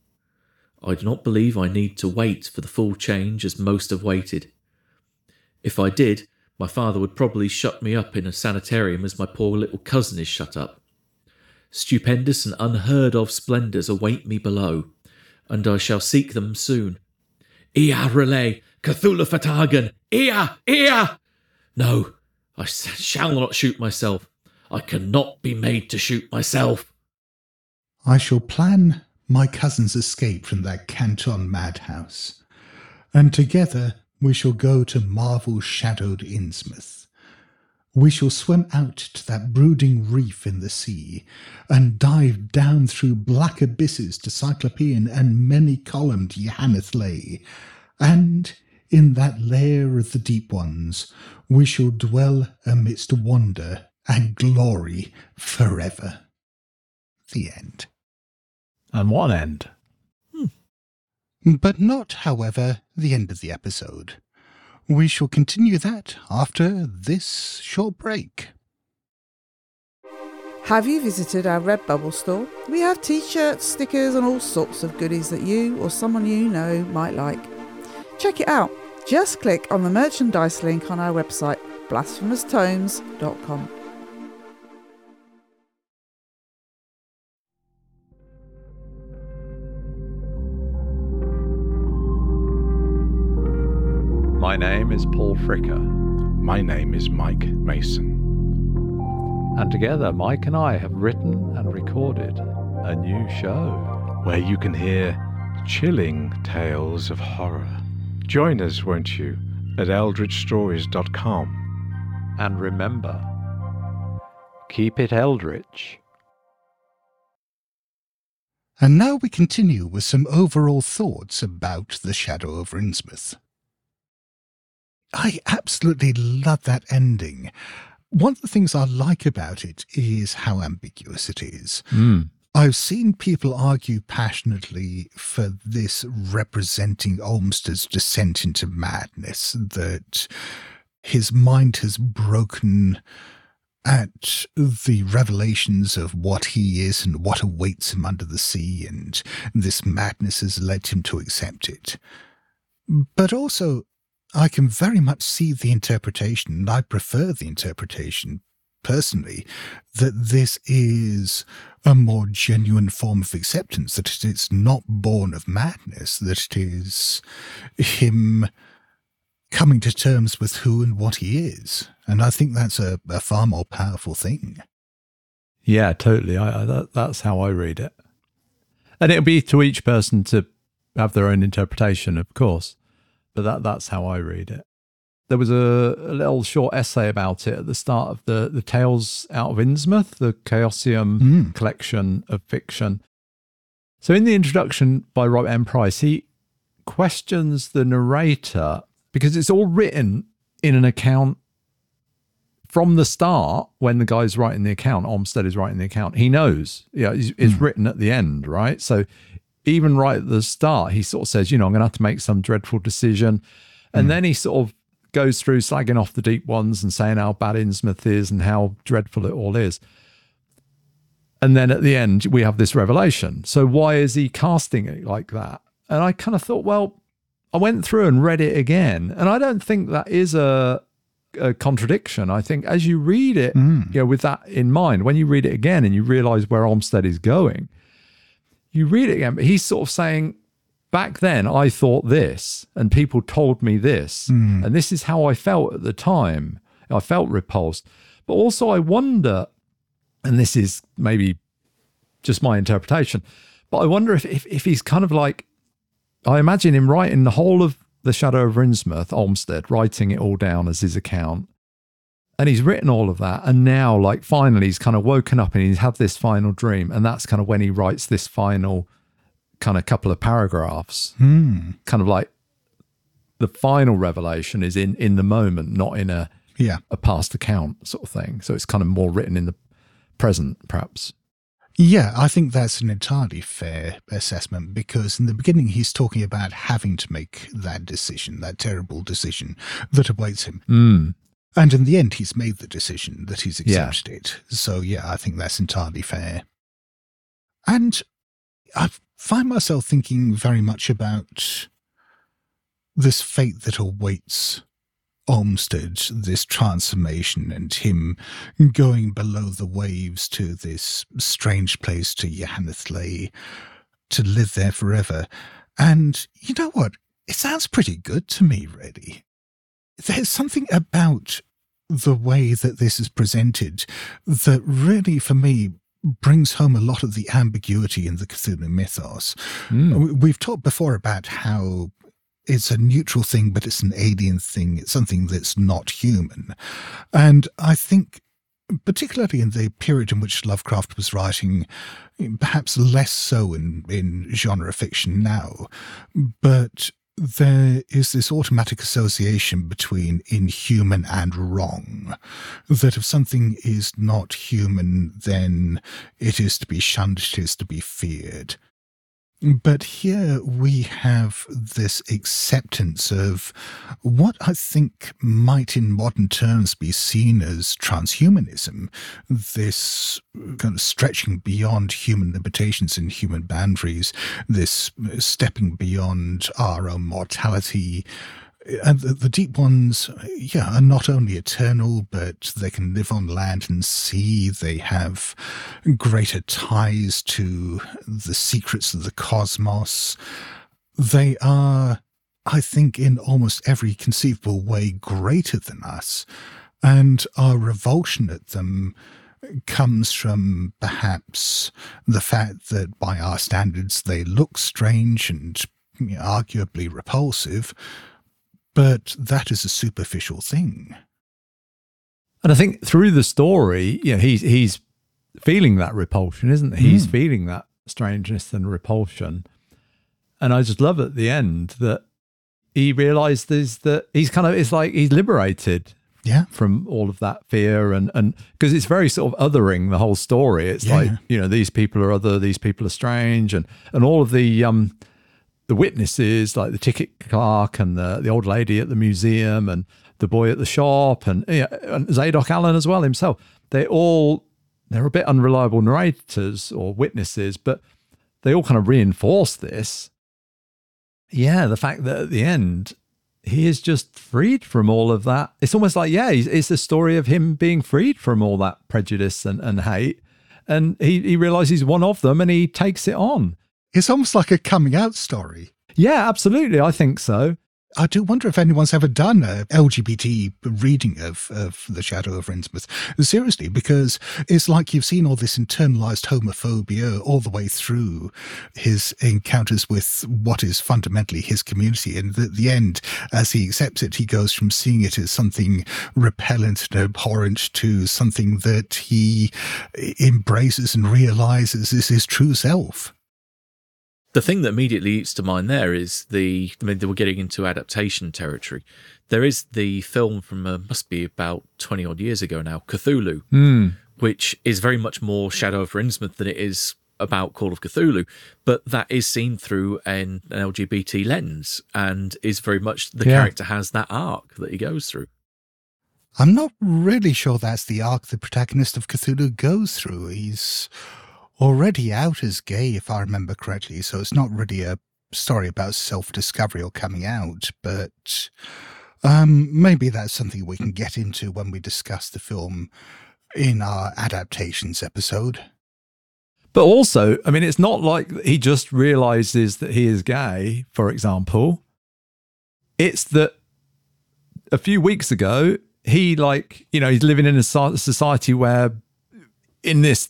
I do not believe I need to wait for the full change as most have waited. If I did, my father would probably shut me up in a sanitarium as my poor little cousin is shut up. Stupendous and unheard of splendours await me below, and I shall seek them soon. Ea R'lyeh, Cthulhu fhtagn, Ea, Ea! No, I shall not shoot myself. I cannot be made to shoot myself. I shall plan my cousin's escape from that Canton madhouse, and together we shall go to marvel shadowed Innsmouth. We shall swim out to that brooding reef in the sea, and dive down through black abysses to Cyclopean and many columned Y'ha-nthlei, and in that lair of the deep ones we shall dwell amidst wonder and glory forever. The end. And one an end. Hmm. But not, however, the end of the episode. We shall continue that after this short break. Have you visited our Redbubble store? We have t shirts, stickers, and all sorts of goodies that you or someone you know might like. Check it out. Just click on the merchandise link on our website, blasphemoustomes.com. My name is Paul Fricker, My name is Mike Mason. and together Mike and I have written and recorded a new show. where you can hear chilling tales of horror. Join us, won't you, at eldritchstories.com. And remember, keep it eldritch. And now we continue with some overall thoughts about The Shadow over Innsmouth. I absolutely love that ending. One of the things I like about it is how ambiguous it is. Mm. I've seen people argue passionately for this representing Olmsted's descent into madness, that his mind has broken at the revelations of what he is and what awaits him under the sea, and this madness has led him to accept it. But also, I can very much see the interpretation, and I prefer the interpretation personally, that this is a more genuine form of acceptance, that it's not born of madness, that it is him coming to terms with who and what he is. And I think that's a, a far more powerful thing. Yeah, totally. I, I that, that's how I read it. And it'll be to each person to have their own interpretation, of course. But that that's how I read it. There was a, a little short essay about it at the start of the the Tales Out of Innsmouth, the Chaosium Mm. collection of fiction. So in the introduction by Robert M. Price, he questions the narrator because it's all written in an account from the start when the guy's writing the account, Olmsted is writing the account, he knows, yeah, it's, it's written at the end, right? So even right at the start, he sort of says, you know, I'm going to have to make some dreadful decision. And then he sort of goes through slagging off the deep ones and saying how bad Innsmouth is and how dreadful it all is. And then at the end, we have this revelation. So why is he casting it like that? And I kind of thought, well, I went through and read it again, and I don't think that is a, a contradiction. I think as you read it, mm. you know, with that in mind, when you read it again and you realize where Olmsted is going, you read it again. But he's sort of saying, back then I thought this, and people told me this, hmm. and this is how I felt at the time. I felt repulsed, but also I wonder, and this is maybe just my interpretation, but I wonder if if, if he's kind of like I imagine him writing the whole of The Shadow over Innsmouth, Olmsted, writing it all down as his account. And he's written all of that. And now, like, finally, he's kind of woken up and he's had this final dream. And that's kind of when he writes this final kind of couple of paragraphs. Hmm. Kind of like the final revelation is in, in the moment, not in a, Yeah. a past account sort of thing. So it's kind of more written in the present, perhaps. Yeah, I think that's an entirely fair assessment because in the beginning he's talking about having to make that decision, that terrible decision that awaits him. Mm. And in the end, he's made the decision that he's Yeah. accepted it. So, yeah, I think that's entirely fair. And I find myself thinking very much about this fate that awaits Olmsted, this transformation, and him going below the waves to this strange place to Y'ha-nthlei to live there forever. And you know what? It sounds pretty good to me, really there's something about the way that this is presented that really, for me, brings home a lot of the ambiguity in the Cthulhu mythos. Mm. We- We've talked before about how it's a neutral thing, but it's an alien thing. It's something that's not human. And I think, particularly in the period in which Lovecraft was writing, perhaps less so in, in genre fiction now, but there is this automatic association between inhuman and wrong. That if something is not human, then it is to be shunned, it is to be feared. But here we have this acceptance of what I think might, in modern terms, be seen as transhumanism. This kind of stretching beyond human limitations and human boundaries, this stepping beyond our own mortality, and the, deep ones, yeah, are not only eternal, but they can live on land and sea. They have greater ties to the secrets of the cosmos. They are, I think, in almost every conceivable way, greater than us. And our revulsion at them comes from perhaps the fact that by our standards they look strange and arguably repulsive but that is a superficial thing. And I think through the story, you know, he's he's feeling that repulsion, isn't he? He's mm. feeling that strangeness and repulsion. And I just love at the end that he realizes that he's kind of it's like he's liberated yeah from all of that fear and and because it's very sort of othering the whole story it's yeah. like you know these people are other these people are strange and and all of the um the witnesses, like the ticket clerk and the, the old lady at the museum and the boy at the shop and, and Zadok Allen as well himself, they all they're a bit unreliable narrators or witnesses, but they all kind of reinforce this. Yeah, the fact that at the end he is just freed from all of that. It's almost like, yeah, it's the story of him being freed from all that prejudice and, and hate. And he, he realizes he's one of them and he takes it on. It's almost like a coming out story. Yeah, absolutely. I think so. I do wonder if anyone's ever done a LGBT reading of, of The Shadow of Innsmouth. Seriously, because it's like you've seen all this internalized homophobia all the way through his encounters with what is fundamentally his community. And at the end, as he accepts it, he goes from seeing it as something repellent and abhorrent to something that he embraces and realizes is his true self the thing that immediately leaps to mind there is the I mean, we're getting into adaptation territory. There is the film from uh, must be about twenty odd years ago now, Cthulhu, mm. which is very much more Shadow of Innsmouth than it is about Call of Cthulhu, but that is seen through an, an LGBT lens and is very much the yeah. character has that arc that he goes through. I'm not really sure that's the arc the protagonist of Cthulhu goes through. He's already out as gay, if I remember correctly, so it's not really a story about self discovery or coming out, but um, maybe that's something we can get into when we discuss the film in our adaptations episode. But also, I mean, it's not like he just realizes that he is gay, for example. It's that a few weeks ago, he, like, you know, he's living in a society where in this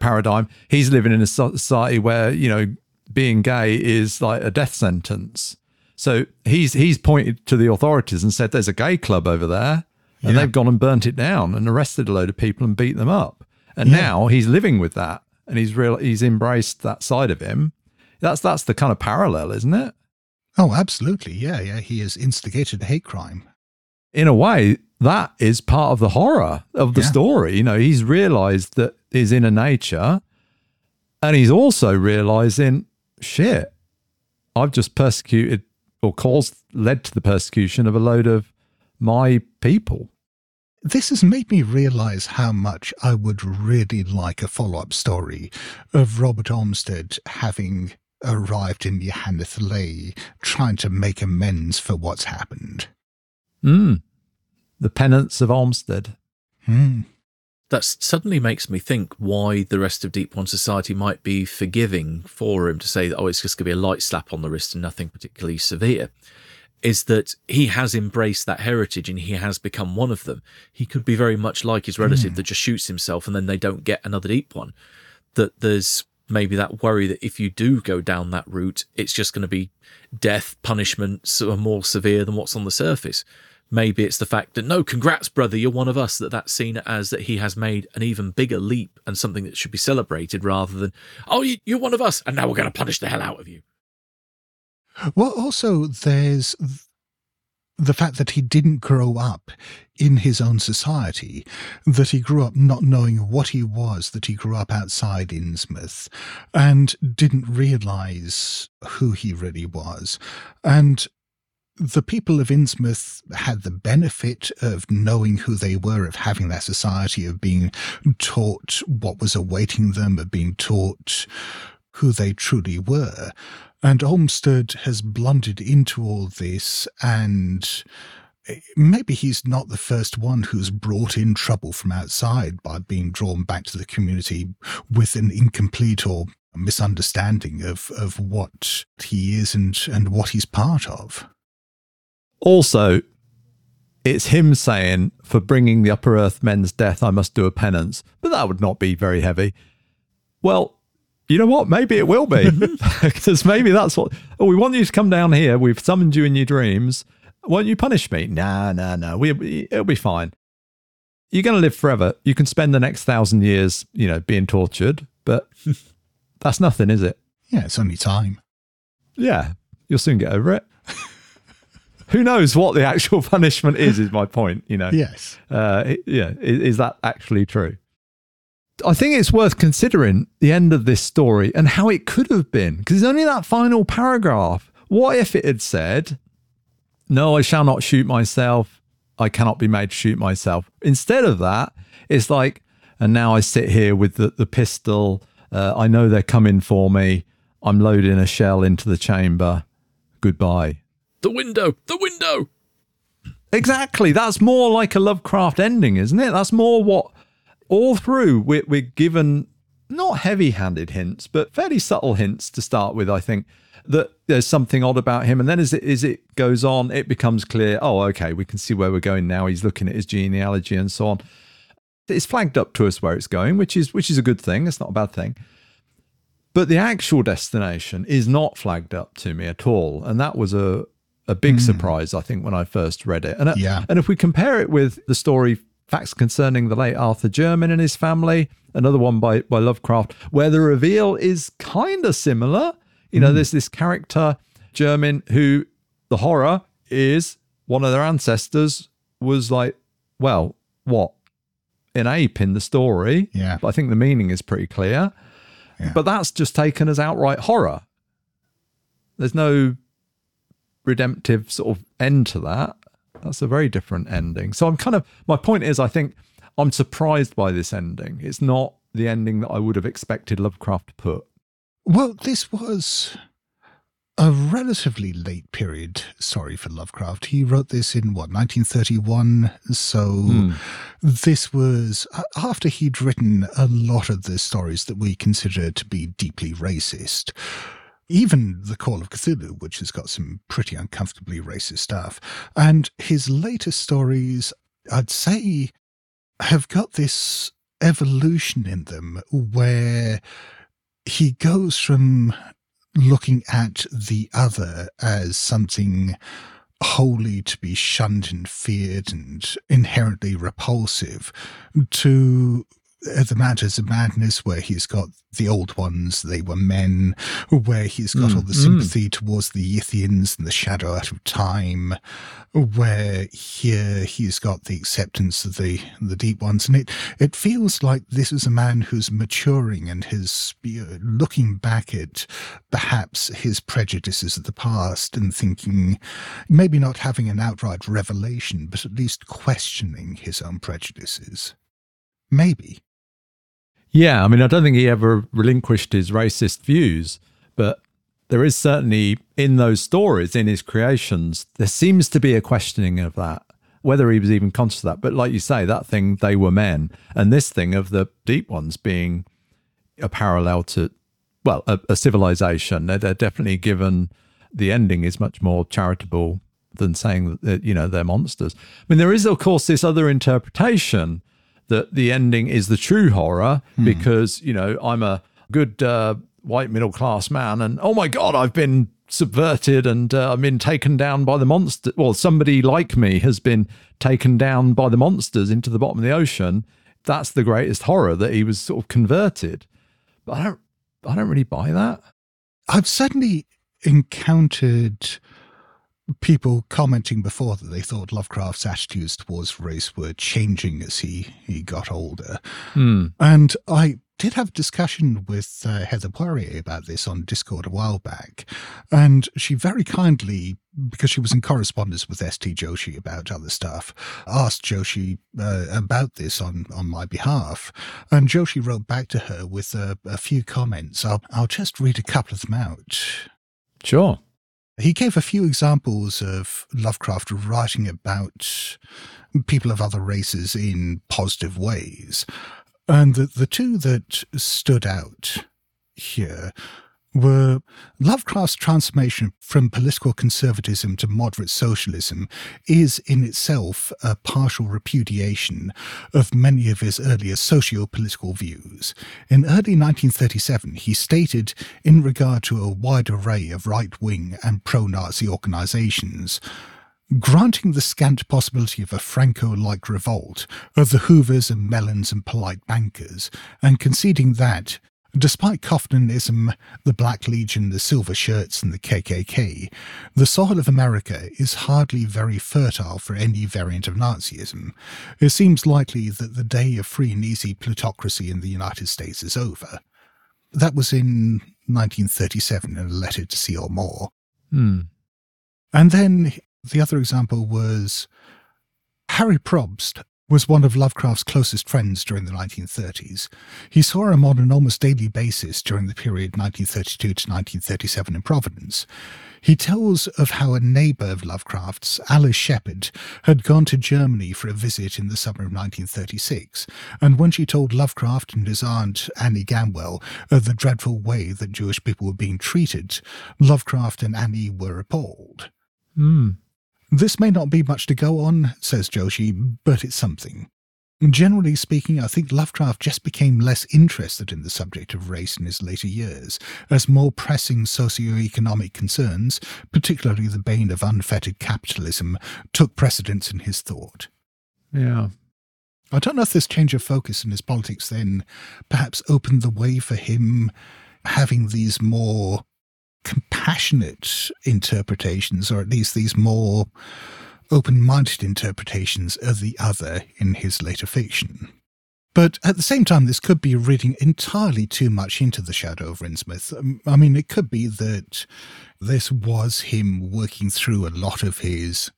paradigm. He's living in a society where you know being gay is like a death sentence. So he's he's pointed to the authorities and said, "There's a gay club over there," and yeah. they've gone and burnt it down and arrested a load of people and beat them up. And yeah. now he's living with that, and he's real he's embraced that side of him. That's that's the kind of parallel, isn't it? Oh, absolutely. Yeah, yeah. He has instigated a hate crime. In a way, that is part of the horror of the yeah. story. You know, he's realized that his inner nature, and he's also realizing, shit, I've just persecuted or caused, led to the persecution of a load of my people. This has made me realize how much I would really like a follow up story of Robert Olmsted having arrived in Y'ha-nthlei, trying to make amends for what's happened. Hmm the penance of Olmsted. Hmm. That suddenly makes me think why the rest of Deep One Society might be forgiving for him to say that, oh, it's just going to be a light slap on the wrist and nothing particularly severe. Is that he has embraced that heritage and he has become one of them. He could be very much like his relative mm. that just shoots himself and then they don't get another Deep One. That there's maybe that worry that if you do go down that route, it's just going to be death, punishments are more severe than what's on the surface. Maybe it's the fact that no, congrats, brother, you're one of us. That that's seen as that he has made an even bigger leap and something that should be celebrated rather than oh, you're one of us, and now we're going to punish the hell out of you. Well, also there's the fact that he didn't grow up in his own society, that he grew up not knowing what he was, that he grew up outside Innsmouth and didn't realize who he really was. And the people of Innsmouth had the benefit of knowing who they were, of having that society, of being taught what was awaiting them, of being taught who they truly were. And Olmsted has blundered into all this, and maybe he's not the first one who's brought in trouble from outside by being drawn back to the community with an incomplete or misunderstanding of, of what he is and, and what he's part of. Also, it's him saying, for bringing the Upper Earth men's death, I must do a penance. But that would not be very heavy. Well, you know what? Maybe it will be. *laughs* Because maybe that's what. Oh, we want you to come down here. We've summoned you in your dreams. Won't you punish me? Nah, nah, nah. We, it'll be fine. You're going to live forever. You can spend the next thousand years, you know, being tortured, but *laughs* that's nothing, is it? Yeah, it's only time. Yeah, you'll soon get over it. Who knows what the actual *laughs* punishment is? Is my point. You know. Yes. Uh, it- yeah. Is, is that actually true? I think it's worth considering the end of this story and how it could have been, because it's only that final paragraph. What if it had said, "No, I shall not shoot myself. I cannot be made to shoot myself." Instead of that, it's like, and now I sit here with the, the pistol. Uh, I know they're coming for me. I'm loading a shell into the chamber. Goodbye. The window, the window. Exactly. That's more like a Lovecraft ending, isn't it? That's more what all through we're, we're given not heavy handed hints, but fairly subtle hints to start with, I think, that there's something odd about him. And then as it, as it goes on, it becomes clear oh, okay, we can see where we're going now. He's looking at his genealogy and so on. It's flagged up to us where it's going, which is which is a good thing. It's not a bad thing. But the actual destination is not flagged up to me at all. And that was a, a big surprise, I think, when I first read it. And, uh, Yeah. and if we compare it with the story Facts Concerning the Late Arthur Jermyn and His Family, another one by, by Lovecraft, where the reveal is kind of similar. You know, there's this character, Jermyn, who the horror is one of their ancestors was like, well, what? An ape in the story. Yeah. But I think the meaning is pretty clear. Yeah. But that's just taken as outright horror. There's no redemptive sort of end to that. That's a very different ending. So I'm kind of my point is I think I'm surprised by this ending. It's not the ending that I would have expected Lovecraft to put. Well, this was a relatively late period. Sorry for Lovecraft. He wrote this in what 1931. So hmm. this was after he'd written a lot of the stories that we consider to be deeply racist. Even the Call of Cthulhu, which has got some pretty uncomfortably racist stuff, and his later stories, I'd say, have got this evolution in them where he goes from looking at the other as something wholly to be shunned and feared and inherently repulsive to uh, the mountains of madness where he's got the old ones they were men where he's got all the sympathy towards the Yithians and the shadow out of time where here he's got the acceptance of the the deep ones. And it it feels like this is a man who's maturing and his you know, looking back at perhaps his prejudices of the past and thinking maybe not having an outright revelation but at least questioning his own prejudices. Maybe Yeah, I mean, I don't think he ever relinquished his racist views, but there is certainly in those stories, in his creations, there seems to be a questioning of that, whether he was even conscious of that. But like you say, that thing, they were men, and this thing of the deep ones being a parallel to, well, a, a civilization. They're, they're definitely given the ending is much more charitable than saying that, you know, they're monsters. I mean, there is, of course, this other interpretation that the ending is the true horror because you know I'm a good uh, white middle class man and oh my god I've been subverted and uh, I've been taken down by the monster well somebody like me has been taken down by the monsters into the bottom of the ocean. That's the greatest horror that he was sort of converted. But I don't I don't really buy that. I've certainly encountered people commenting before that they thought Lovecraft's attitudes towards race were changing as he, he got older. Hmm. And I did have a discussion with uh, Heather Poirier about this on Discord a while back. And she very kindly, because she was in correspondence with ST Joshi about other stuff, asked Joshi uh, about this on, on my behalf. And Joshi wrote back to her with a, a few comments. I'll, I'll just read a couple of them out. Sure. He gave a few examples of Lovecraft writing about people of other races in positive ways. And the, the two that stood out here were Lovecraft's transformation from political conservatism to moderate socialism is in itself a partial repudiation of many of his earlier socio-political views. In early 1937, he stated, in regard to a wide array of right-wing and pro-Nazi organizations, granting the scant possibility of a Franco-like revolt of the Hoovers and Mellons and polite bankers, and conceding that, despite Coughlinism, the Black Legion, the Silver Shirts, and the KKK, the soil of America is hardly very fertile for any variant of Nazism. It seems likely that the day of free and easy plutocracy in the United States is over. That was in 1937 in a letter to C.L. Moore. Hmm. And then the other example was Harry Brobst was one of Lovecraft's closest friends during the 1930s. He saw him on an almost daily basis during the period 1932 to 1937 in Providence. He tells of how a neighbour of Lovecraft's, Alice Shepard, had gone to Germany for a visit in the summer of 1936, and when she told Lovecraft and his aunt, Annie Gamwell, of the dreadful way that Jewish people were being treated, Lovecraft and Annie were appalled. Hmm. This may not be much to go on, says Joshi, but it's something. Generally speaking, I think Lovecraft just became less interested in the subject of race in his later years, as more pressing socio-economic concerns, particularly the bane of unfettered capitalism, took precedence in his thought. Yeah. I don't know if this change of focus in his politics then perhaps opened the way for him having these more compassionate interpretations, or at least these more open minded interpretations of the other in his later fiction. But at the same time, this could be reading entirely too much into the shadow over Innsmouth. Um, I mean, it could be that this was him working through a lot of his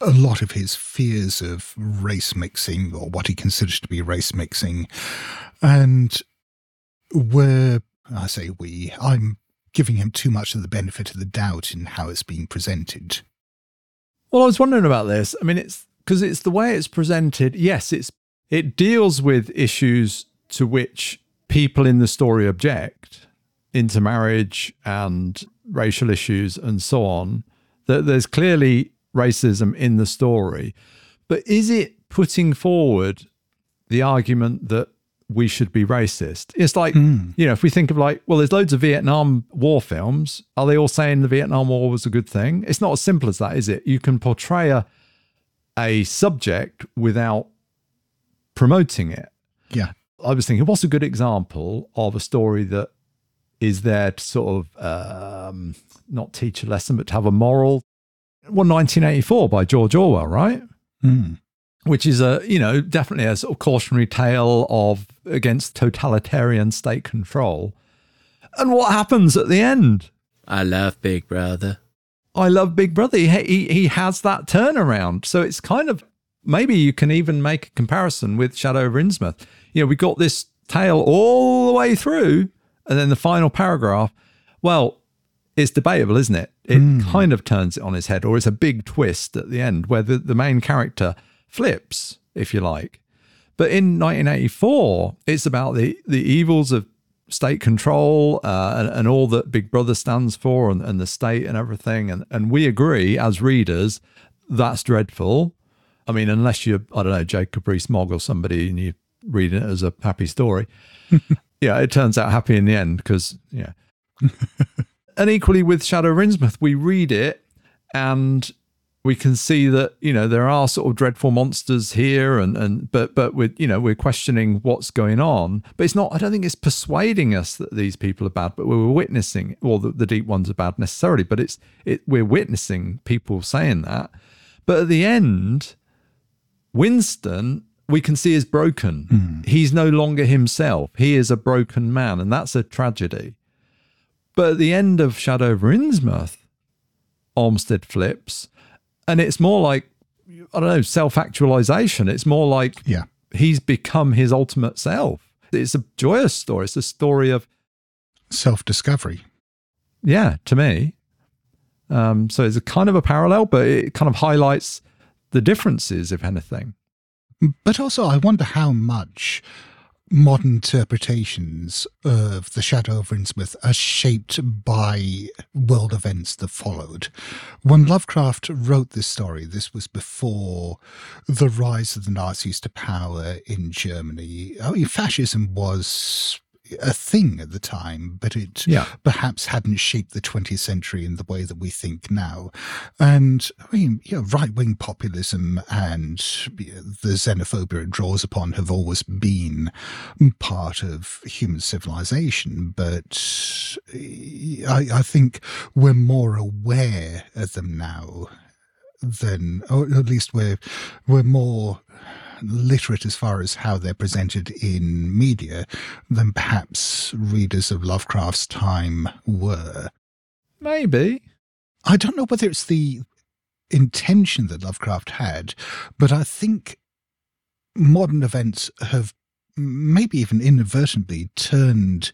a lot of his fears of race mixing or what he considers to be race mixing and where I say we, I'm giving him too much of the benefit of the doubt in how it's being presented. Well, I was wondering about this. I mean, it's because it's the way it's presented. Yes, it's it deals with issues to which people in the story object, intermarriage and racial issues and so on. That there's clearly racism in the story, but is it putting forward the argument that we should be racist. It's like, Mm. you know, if we think of like, well, there's loads of Vietnam War films. Are they all saying the Vietnam War was a good thing? It's not as simple as that, is it? You can portray a, a subject without promoting it. Yeah. I was thinking, what's a good example of a story that is there to sort of um, not teach a lesson, but to have a moral? Well, 1984 by George Orwell, right? Mm. Which is a you know definitely a sort of cautionary tale of against totalitarian state control. And what happens at the end? I love Big Brother. I love Big Brother. He, he he has that turnaround. So it's kind of maybe you can even make a comparison with Shadow of Innsmouth. You know, we got this tale all the way through, and then the final paragraph. Well, it's debatable, isn't it? It hmm. kind of turns it on its head, or it's a big twist at the end where the, the main character flips, if you like. But in 1984, it's about the, the evils of state control uh, and, and all that Big Brother stands for and, and the state and everything. And, and we agree as readers that's dreadful. I mean, unless you're, I don't know, Jacob Rees-Mogg or somebody and you're reading it as a happy story. *laughs* yeah, it turns out happy in the end because, yeah. *laughs* and equally with Shadow of Innsmouth, we read it and we can see that you know there are sort of dreadful monsters here and and but but we're you know we're questioning what's going on. But it's not i don't think it's persuading us that these people are bad but we're witnessing or the, the deep ones are bad necessarily but it's it we're witnessing people saying that. But at the end winston we can see is broken. Hmm. He's no longer himself. He is a broken man and that's a tragedy. But at the end of shadow over innsmouth Olmsted flips, and it's more like I don't know self actualization. It's more like Yeah. he's become his ultimate self. It's a joyous story. It's a story of Self discovery. yeah, to me. Um, so it's a kind of a parallel, but it kind of highlights the differences, if anything. But also, I wonder how much modern interpretations of The Shadow over Innsmouth are shaped by world events that followed. When Lovecraft wrote this story, this was before the rise of the Nazis to power in Germany. Oh, I mean, fascism was a thing at the time, but it Yeah. perhaps hadn't shaped the 20th century in the way that we think now. And I mean, you know, right wing populism and the xenophobia it draws upon have always been part of human civilization. But eh, I, I think we're more aware of them now than, or at least we're, we're more literate as far as how they're presented in media than perhaps readers of Lovecraft's time were. Maybe. I don't know whether it's the intention that Lovecraft had, but I think modern events have maybe even inadvertently turned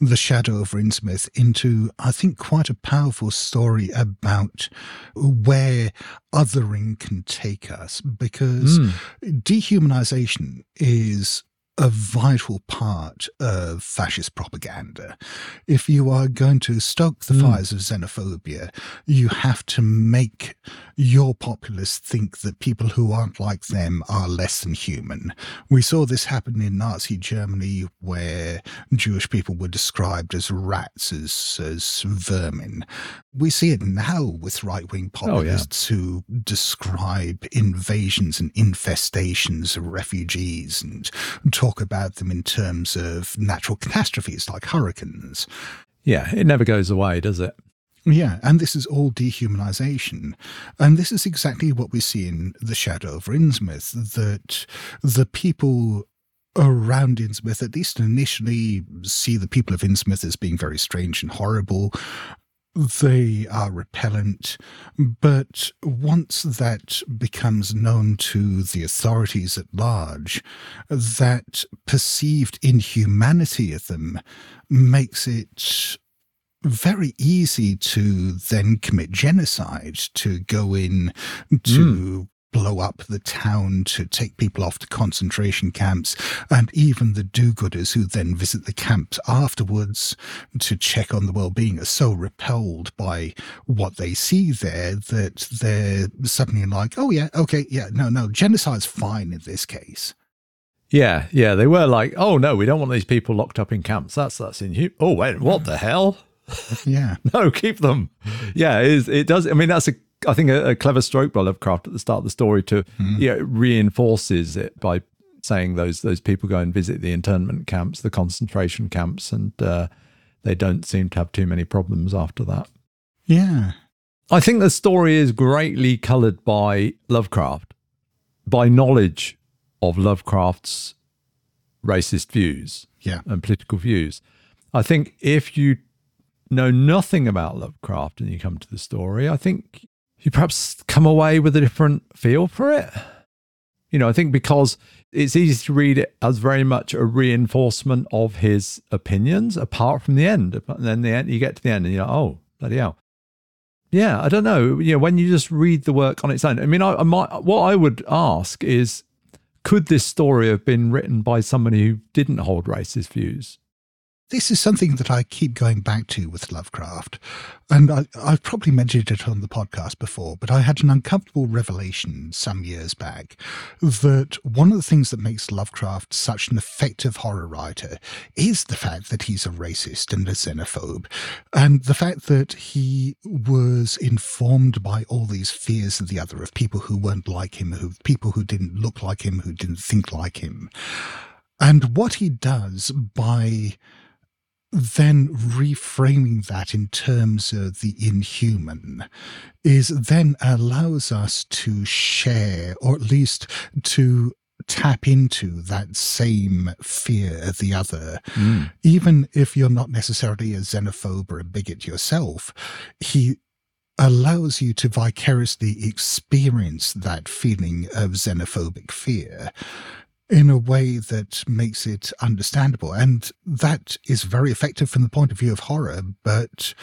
the Shadow over Innsmouth into, I think, quite a powerful story about where othering can take us because Mm. dehumanization is a vital part of fascist propaganda. If you are going to stoke the Mm. fires of xenophobia, you have to make your populace think that people who aren't like them are less than human. We saw this happen in Nazi Germany where Jewish people were described as rats, as, as vermin. We see it now with right wing Oh, yeah. populists who describe invasions and infestations of refugees and talk about them in terms of natural catastrophes like hurricanes. Yeah, it never goes away, does it? Yeah, and this is all dehumanization. And this is exactly what we see in The Shadow of Innsmouth that the people around Innsmouth, at least initially, see the people of Innsmouth as being very strange and horrible. They are repellent, but once that becomes known to the authorities at large, that perceived inhumanity of them makes it very easy to then commit genocide, to go in to hmm. Blow up the town, to take people off to concentration camps, and even the do gooders who then visit the camps afterwards to check on the well being are so repelled by what they see there that they're suddenly like, oh, yeah, okay, yeah, no, no, genocide's fine in this case. Yeah, yeah. They were like, oh no, we don't want these people locked up in camps. That's that's inhuman. Oh wait, what the hell? Yeah. *laughs* No, keep them. Yeah, it, is, it does. I mean, that's a I think a, a clever stroke by Lovecraft at the start of the story to yeah it reinforces it by saying those those people go and visit the internment camps, the concentration camps, and uh, they don't seem to have too many problems after that. Yeah. I think the story is greatly coloured by Lovecraft, by knowledge of Lovecraft's racist views Yeah. and political views. I think if you know nothing about Lovecraft and you come to the story, I think you perhaps come away with a different feel for it. You know, I think because it's easy to read it as very much a reinforcement of his opinions, apart from the end. And then the end, you get to the end and you're like, oh, bloody hell. Yeah, I don't know. You know, when you just read the work on its own, I mean, I, I might, what I would ask is, could this story have been written by somebody who didn't hold racist views? This is something that I keep going back to with Lovecraft. And I, I've probably mentioned it on the podcast before, but I had an uncomfortable revelation some years back that one of the things that makes Lovecraft such an effective horror writer is the fact that he's a racist and a xenophobe, and the fact that he was informed by all these fears of the other, of people who weren't like him, who people who didn't look like him, who didn't think like him. And what he does by then reframing that in terms of the inhuman is then allows us to share or at least to tap into that same fear of the other Mm. even if you're not necessarily a xenophobe or a bigot yourself he allows you to vicariously experience that feeling of xenophobic fear in a way that makes it understandable. And that is very effective from the point of view of horror, but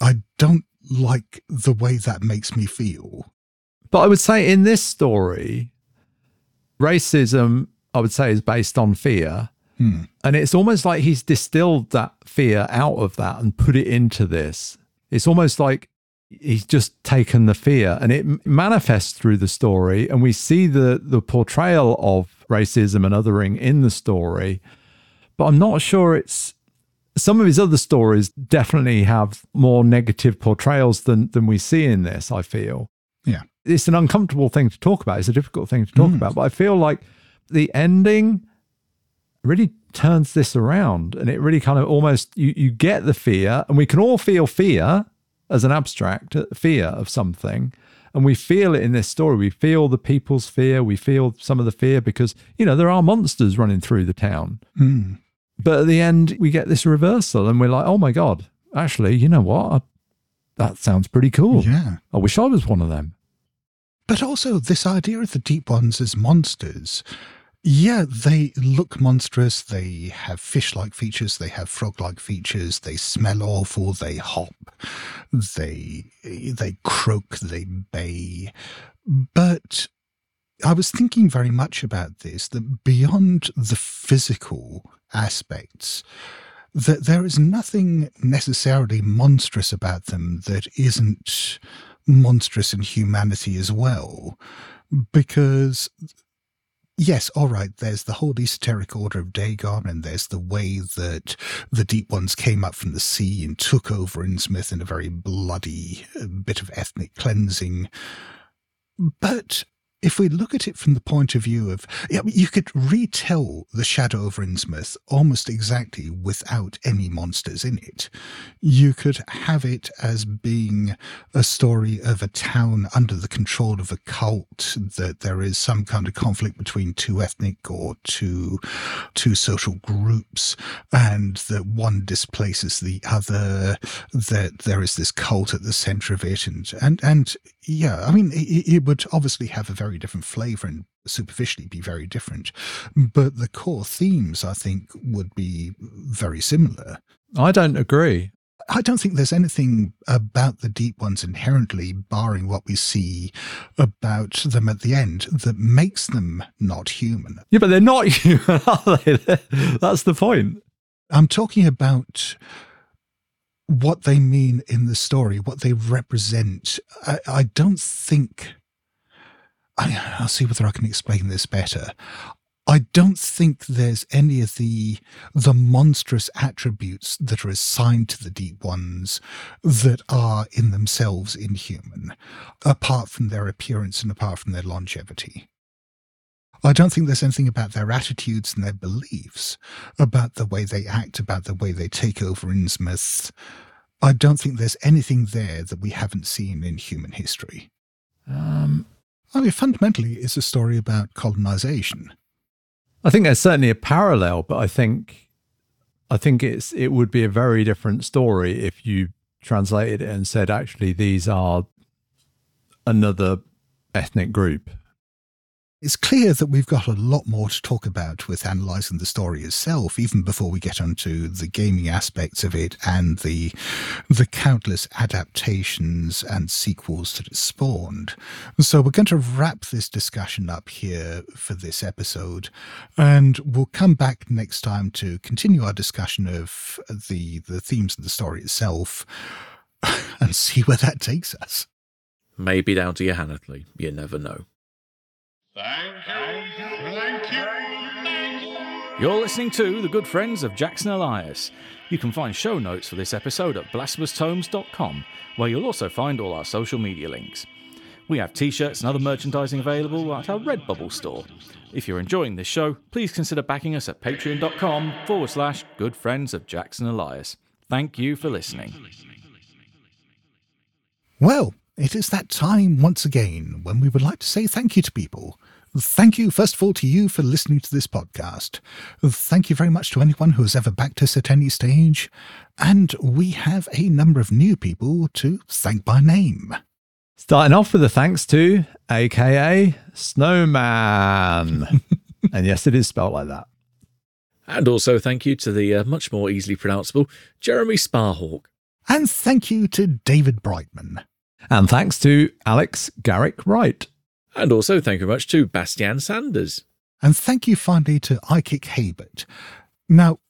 I don't like the way that makes me feel. But I would say in this story, racism, I would say, is based on fear. Hmm. And it's almost like he's distilled that fear out of that and put it into this. It's almost like he's just taken the fear and it manifests through the story. And we see the, the portrayal of racism and othering in the story. But I'm not sure it's some of his other stories definitely have more negative portrayals than than we see in this, I feel. Yeah. It's an uncomfortable thing to talk about. It's a difficult thing to talk Mm. about. But I feel like the ending really turns this around and it really kind of almost you, you get the fear and we can all feel fear as an abstract uh, fear of something and we feel it in this story we feel the people's fear we feel some of the fear because you know there are monsters running through the town Hmm. but at the end we get this reversal and we're like oh my god actually you know what I, that sounds pretty cool Yeah. i wish i was one of them But also, this idea of the deep ones as monsters. Yeah, they look monstrous. They have fish like features. They have frog like features. They smell awful. They hop. They, they croak. They bay. But I was thinking very much about this that beyond the physical aspects, that there is nothing necessarily monstrous about them that isn't monstrous in humanity as well. Because, yes, all right, there's the whole esoteric order of Dagon, and there's the way that the deep ones came up from the sea and took over Innsmouth in a very bloody uh, bit of ethnic cleansing. But if we look at it from the point of view of, you could retell the Shadow of Innsmouth almost exactly without any monsters in it. You could have it as being a story of a town under the control of a cult, that there is some kind of conflict between two ethnic or two, two social groups, and that one displaces the other, that there is this cult at the center of it. And, and, and yeah, I mean, it, it would obviously have a very different flavor and superficially be very different, but the core themes, I think, would be very similar. i don't agree I don't think there's anything about the deep ones inherently, barring what we see about them at the end, that makes them not human. yeah but they're not *laughs* human are they that's the point I'm talking about what they mean in the story, what they represent. I, I don't think. I, I'll see whether I can explain this better. I don't think there's any of the the monstrous attributes that are assigned to the deep ones that are in themselves inhuman, apart from their appearance and apart from their longevity. I don't think there's anything about their attitudes and their beliefs, about the way they act, about the way they take over Innsmouth. I don't think there's anything there that we haven't seen in human history. um I mean, fundamentally, it's a story about colonization. I think there's certainly a parallel, but I think I think it's it would be a very different story if you translated it and said actually these are another ethnic group. It's clear that we've got a lot more to talk about with analysing the story itself, even before we get onto the gaming aspects of it and the the countless adaptations and sequels that it spawned. So we're going to wrap this discussion up here for this episode, and we'll come back next time to continue our discussion of the the themes of the story itself *laughs* and see where that takes us. Maybe down to Y'ha-nthlei. You never know. You're listening to The Good Friends of Jackson Elias. You can find show notes for this episode at blasphemoustomes.com, where you'll also find all our social media links. We have t shirts and other merchandising available at our Redbubble store. If you're enjoying this show, please consider backing us at patreon.com forward slash good friends of Jackson Elias. Thank you for listening. Well, it is that time once again when we would like to say thank you to people. Thank you, first of all, to you for listening to this podcast. Thank you very much to anyone who has ever backed us at any stage. And we have a number of new people to thank by name. Starting off with a thanks to AKA Snowman. *laughs* and yes, it is spelled like that. And also thank you to the uh, much more easily pronounceable Jeremy Sparhawk. And thank you to David Brightman. And thanks to Alex Garrick Wright. And also thank you very much to Bastian Sanders. And thank you finally to Ikick Habert. Now,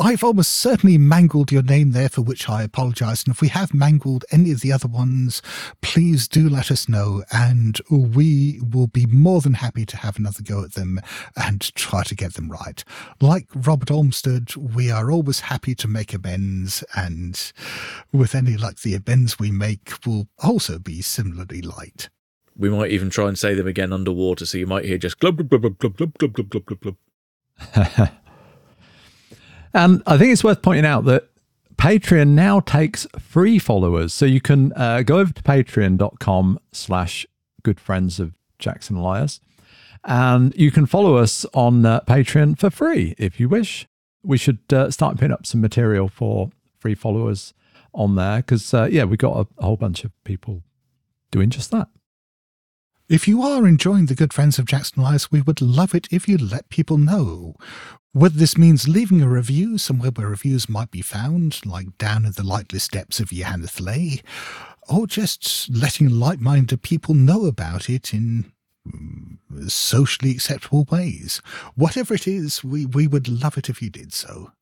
I've almost certainly mangled your name there, for which I apologise. And if we have mangled any of the other ones, please do let us know, and we will be more than happy to have another go at them and try to get them right. Like Robert Olmstead, we are always happy to make amends, and with any luck, the amends we make will also be similarly light. We might even try and say them again underwater, so you might hear just glub glub glub glub glub glub glub glub glub glub. *laughs* And I think it's worth pointing out that Patreon now takes free followers. So you can uh, go over to patreon.com slash good friends of Jackson Elias and you can follow us on uh, Patreon for free if you wish. We should uh, start putting up some material for free followers on there because, uh, yeah, we've got a, a whole bunch of people doing just that. If you are enjoying the Good Friends of Jackson Elias, we would love it if you let people know. Whether this means leaving a review somewhere where reviews might be found, like down in the lightless depths of Y'ha-nthlei, or just letting like minded people know about it in mm, socially acceptable ways. Whatever it is, we, we would love it if you did so.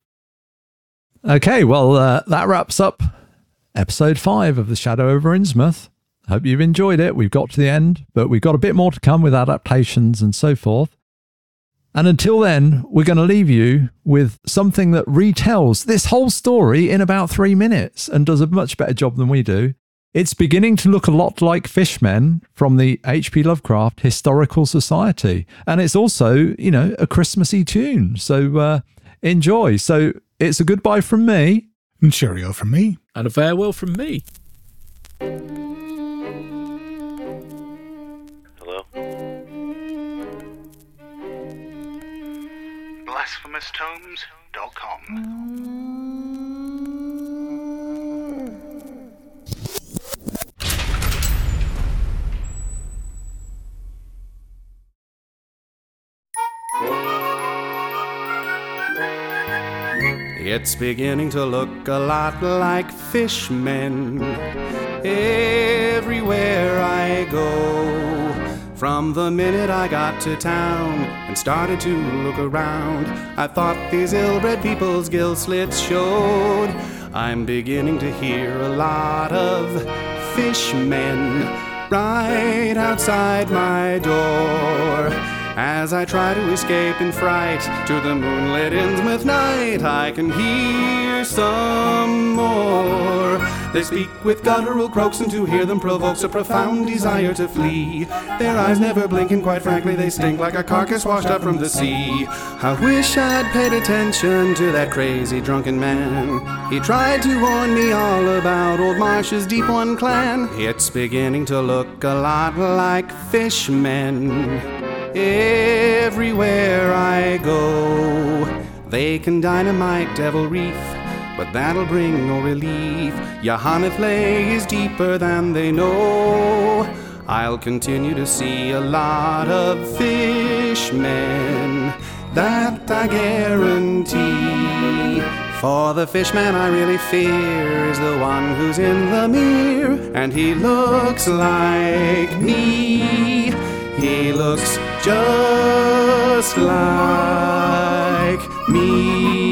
Okay, well, uh, that wraps up episode five of The Shadow over Innsmouth. Hope you've enjoyed it. We've got to the end, but we've got a bit more to come with adaptations and so forth. And until then, we're going to leave you with something that retells this whole story in about three minutes and does a much better job than we do. It's beginning to look a lot like Fishmen from the H.P. Lovecraft Historical Society. And it's also, you know, a Christmassy tune. So uh, enjoy. So it's a goodbye from me. And cheerio from me. And a farewell from me. BlasphemousTomes.com. It's beginning to look a lot like fishmen everywhere I go. From the minute I got to town and started to look around, I thought these ill-bred people's gill slits showed. I'm beginning to hear a lot of fishmen right outside my door. As I try to escape in fright to the moonlit Innsmouth night, I can hear some more. They speak with guttural croaks, and to hear them provokes a profound desire to flee. Their eyes never blink, and quite frankly, they stink like a carcass washed up from the sea. I wish I'd paid attention to that crazy drunken man. He tried to warn me all about old Marsh's Deep One clan. It's beginning to look a lot like fishmen everywhere I go. They can dynamite Devil Reef, but that'll bring no relief. Y'ha-nthlei is deeper than they know. I'll continue to see a lot of fishmen. That I guarantee. For the fishman I really fear is the one who's in the mirror, and he looks like me. He looks just like me.